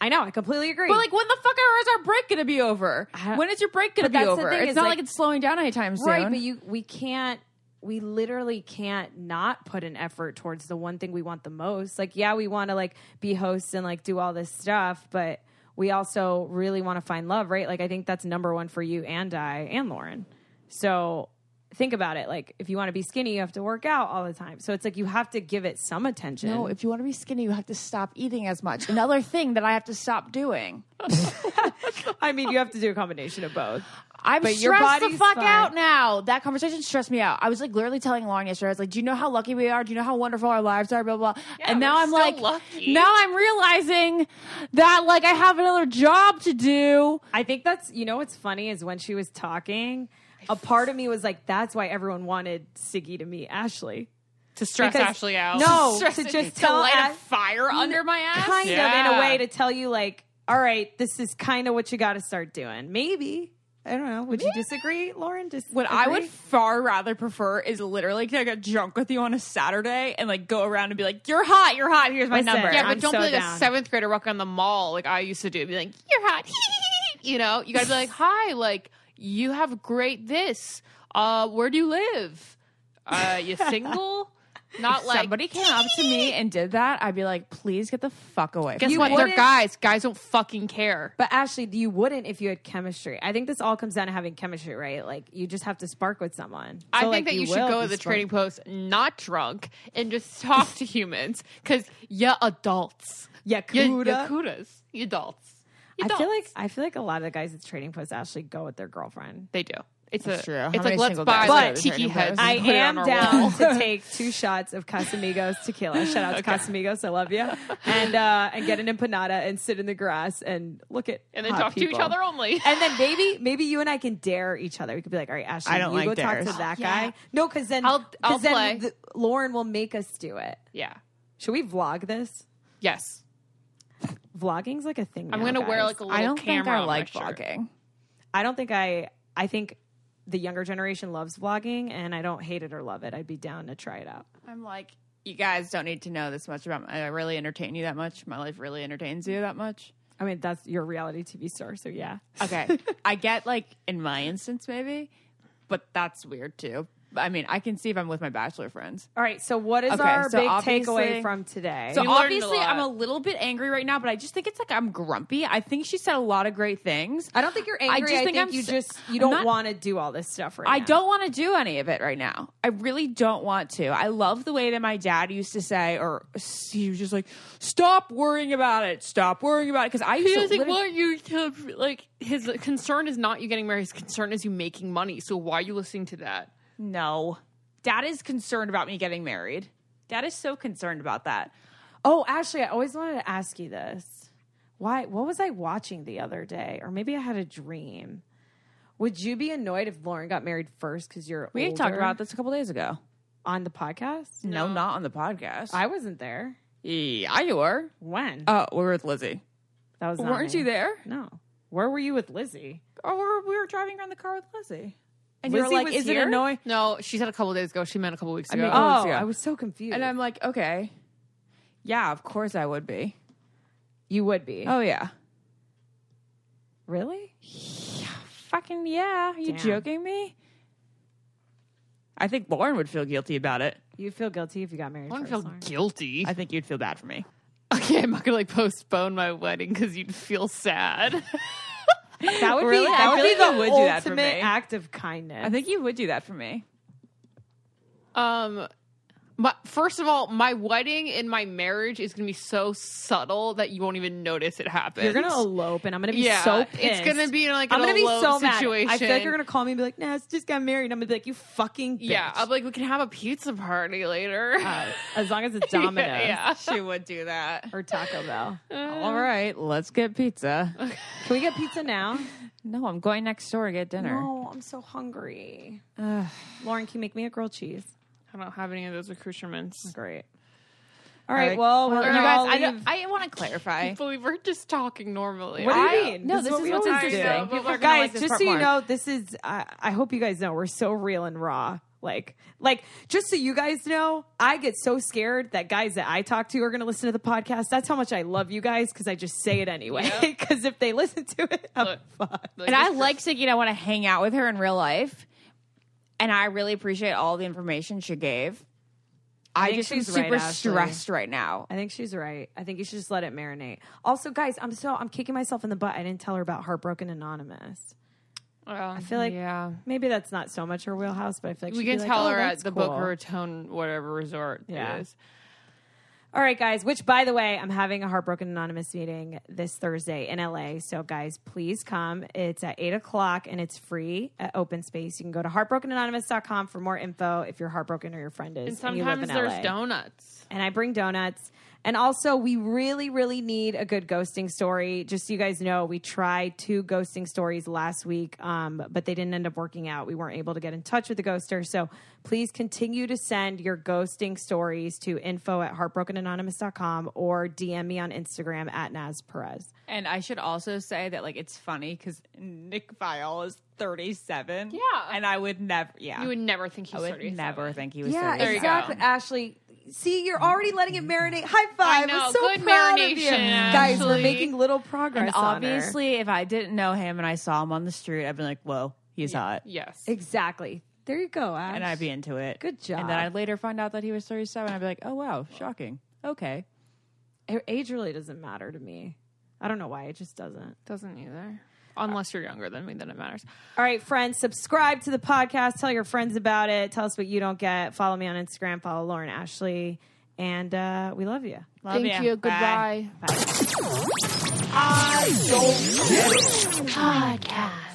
I know I completely agree. but like when the fuck is our break gonna be over? When is your break gonna be over? thing It's not like- like, it's slowing down anytime soon. right? But you, we can't. We literally can't not put an effort towards the one thing we want the most. Like, yeah, we want to like be hosts and like do all this stuff, but we also really want to find love, right? Like, I think that's number one for you and I and Lauren. So think about it. Like, if you want to be skinny, you have to work out all the time. So it's like you have to give it some attention. No, if you want to be skinny, you have to stop eating as much. Another thing that I have to stop doing. (laughs) I mean, you have to do a combination of both. I'm But stressed the fuck fine. out now. That conversation stressed me out. I was like literally telling Lauren yesterday. I was like, "Do you know how lucky we are? Do you know how wonderful our lives are?" Blah blah. blah. and now I'm so like, lucky. now I'm realizing that like I have another job to do. I think that's you know what's funny is when she was talking, a part of me was like, that's why everyone wanted Siggy to meet Ashley. to stress Because- Ashley out. No, (laughs) Stress- to just to tell light a fire under my ass. kind of in a way to tell you like, all right, this is kind of what you got to start doing. Maybe I don't know. Would you disagree, Lauren? Just What I would far rather prefer is literally to get drunk with you on a Saturday and like go around and be like, "You're hot, you're hot. Here's my Listen, number." Yeah, but I'm don't so be like down. a seventh grader walking on the mall like I used to do. Be like, you're hot. (laughs) you know, you got to be like, hi, like you have great this. Uh, where do you live? Uh, you (laughs) single? Not like somebody came up to me and did that, I'd be like, "Please get the fuck away." Guess You what? me." They're guys. Guys don't fucking care. But Ashley, you wouldn't if you had chemistry. I think this all comes down to having chemistry, right? Like you just have to spark with someone. I think like, that you, should go to the spark- trading post not drunk and just (laughs) talk to humans because yeah, adults. Yeah, Yeah, Kuda. yeah, kudas. You adults. You I feel like I feel like a lot of the guys at Trading Post actually go with their girlfriend. they do. It's That's a. true. How It's many like let's buy guys like go tiki heads. I am down to take two shots of Casamigos tequila. Shout out to (laughs) Casamigos, I love you. And uh, and get an empanada and sit in the grass and look at and then hot talk to each other only. And then maybe maybe you and I can dare each other. We could be like, all right, Ashley, I don't you like go talk to that Yeah. guy. No, because then I'll- I'll then play. the- Lauren will make us do it. yeah. Should we vlog this? Yes. Vlogging's like a thing. I'm now, gonna wear like a little I don't camera think I on my like vlogging. I don't think I. I think the younger generation loves vlogging, and I don't hate it or love it. I'd be down to try it out. I'm like, you guys don't need to know this much about. I really entertain you that much. My life really entertains you that much. I mean, that's your reality TV star, so yeah. Okay, (laughs) I get like in my instance maybe, but that's weird too. I mean, I can see if I'm with my bachelor friends. All right. So, what is Okay, our so big obviously- takeaway from today? So You learned a obviously, lot. I'm a little bit angry right now, but I just think it's like I'm grumpy. I think she said a lot of great things. I don't think you're angry. I, just think, think I'm you s- just you I'm don't not- want to do all this stuff right now. I now. don't want to do any of it right now. I really don't want to. I love the way that my dad used to say, or he was just like, "Stop worrying about it. Stop worrying about it." Because I used He to doesn't literally- want you to like. His concern is not you getting married. His concern is you making money. So why are you listening to that? No, dad is concerned about me getting married. Dad is so concerned about that. Oh, Ashley, I always wanted to ask you this. Why? What was I watching the other day? Or maybe I had a dream. Would you be annoyed if Lauren got married first because you're We talked about this a couple days ago. on the podcast? No, not on the podcast. I wasn't there. yeah, you were. When? Oh, we were with Lizzie. that was not Weren't me. you there? No. Where were you with Lizzie? Or we were, we were driving around the car with Lizzie. And Lizzie you were like, was "Is here? it annoying?" No, she said a couple days ago. She meant a couple weeks I ago. mean, Oh, yeah. I was so confused. And I'm like, "Okay, yeah, of course I would be." you would be. Oh yeah, really? fucking yeah. Are you Damn. joking me? I think Lauren would feel guilty about it. You'd feel guilty if you got married I don't first. feel Lauren. guilty. I think you'd feel bad for me. (laughs) okay, I'm not gonna like postpone my wedding because you'd feel sad. (laughs) That would Really? be I would be like the you would do that for ultimate me. act of kindness. I think you would do that for me. Um, my, first of all, my wedding and my marriage is gonna be so subtle that you won't even notice it happened. you're gonna elope, and I'm gonna be yeah, so pissed. it's gonna be like I'm gonna be elope so mad. situation. I feel like you're gonna call me and be like, "Nah, it's just got married." I'm gonna be like, "You fucking bitch." Yeah, I'm like we can have a pizza party later. Uh, as long as it's (laughs) Domino's yeah. She would do that. or Taco Bell. All right, let's get pizza. Can we get pizza now? (laughs) No, I'm going next door to get dinner. No, I'm so hungry. Lauren, can you make me a grilled cheese? I don't have any of those accoutrements. Great. All right. Well, we're you guys, all I, leave- don't- I want to clarify. (laughs) I believe we're just talking normally. What do you I- mean? No, This this, is what is we what's always do. interesting. People People are are guys, gonna like this just part so you more. know, this is. I I hope you guys know we're so real and raw. Like, like, just so you guys know, I get so scared that guys that I talk to are going to listen to the podcast. That's how much I love you guys because I just say it anyway. Because (laughs) if they listen to it, I'm Look. fucked. Like, and I like Siggy and I want to hang out with her in real life. And I really appreciate all the information she gave. I, think just am she's right, super Ashley. stressed right now. I think she's right. I think you should just let it marinate. Also, guys, I'm so I'm kicking myself in the butt. I didn't tell her about Heartbroken Anonymous. Well, I feel like yeah. maybe that's not so much her wheelhouse, but I feel like We she'd can be like, tell "Oh, her at the cool." Boca Raton whatever resort Yeah. it is. All right, guys, which by the way, I'm having a Heartbroken Anonymous meeting this Thursday in LA. So, guys, please come. It's at 8 o'clock and it's free at Open Space. You can go to heartbrokenanonymous.com for more info if you're heartbroken or your friend is. And sometimes in there's LA. donuts. and I bring donuts. And also, we really, really need a good ghosting story. Just so you guys know, we tried two ghosting stories last week, um, but they didn't end up working out. We weren't able to get in touch with the ghoster. So please continue to send your ghosting stories to info at heartbrokenanonymous.com or DM me on Instagram at Naz Perez. And I should also say that like it's funny because Nick Viall is 37. Yeah. And I would never, yeah. You would never think he's I would 37. never think he was Yeah, 37. There exactly. Ashley, see, you're already letting it marinate. High five. I know. I'm so Good proud of you. marination, Guys, we're Ashley. making little progress. And on her. obviously, if I didn't know him and I saw him on the street, I'd be like, whoa, he's hot. Yes. Exactly. There you go, Ash. And I'd be into it. Good job. And then I'd later find out that he was 37. I'd be like, oh, wow, shocking. Okay. Age really doesn't matter to me. I don't know why. It just doesn't. Doesn't either. Unless you're younger than me, then it matters. All right, friends, subscribe to the podcast. Tell your friends about it. Tell us what you don't get. Follow me on Instagram. Follow Lauren Ashley. And uh, we love you. Love Thank ya. you. Bye. Goodbye. I don't get it. Podcast.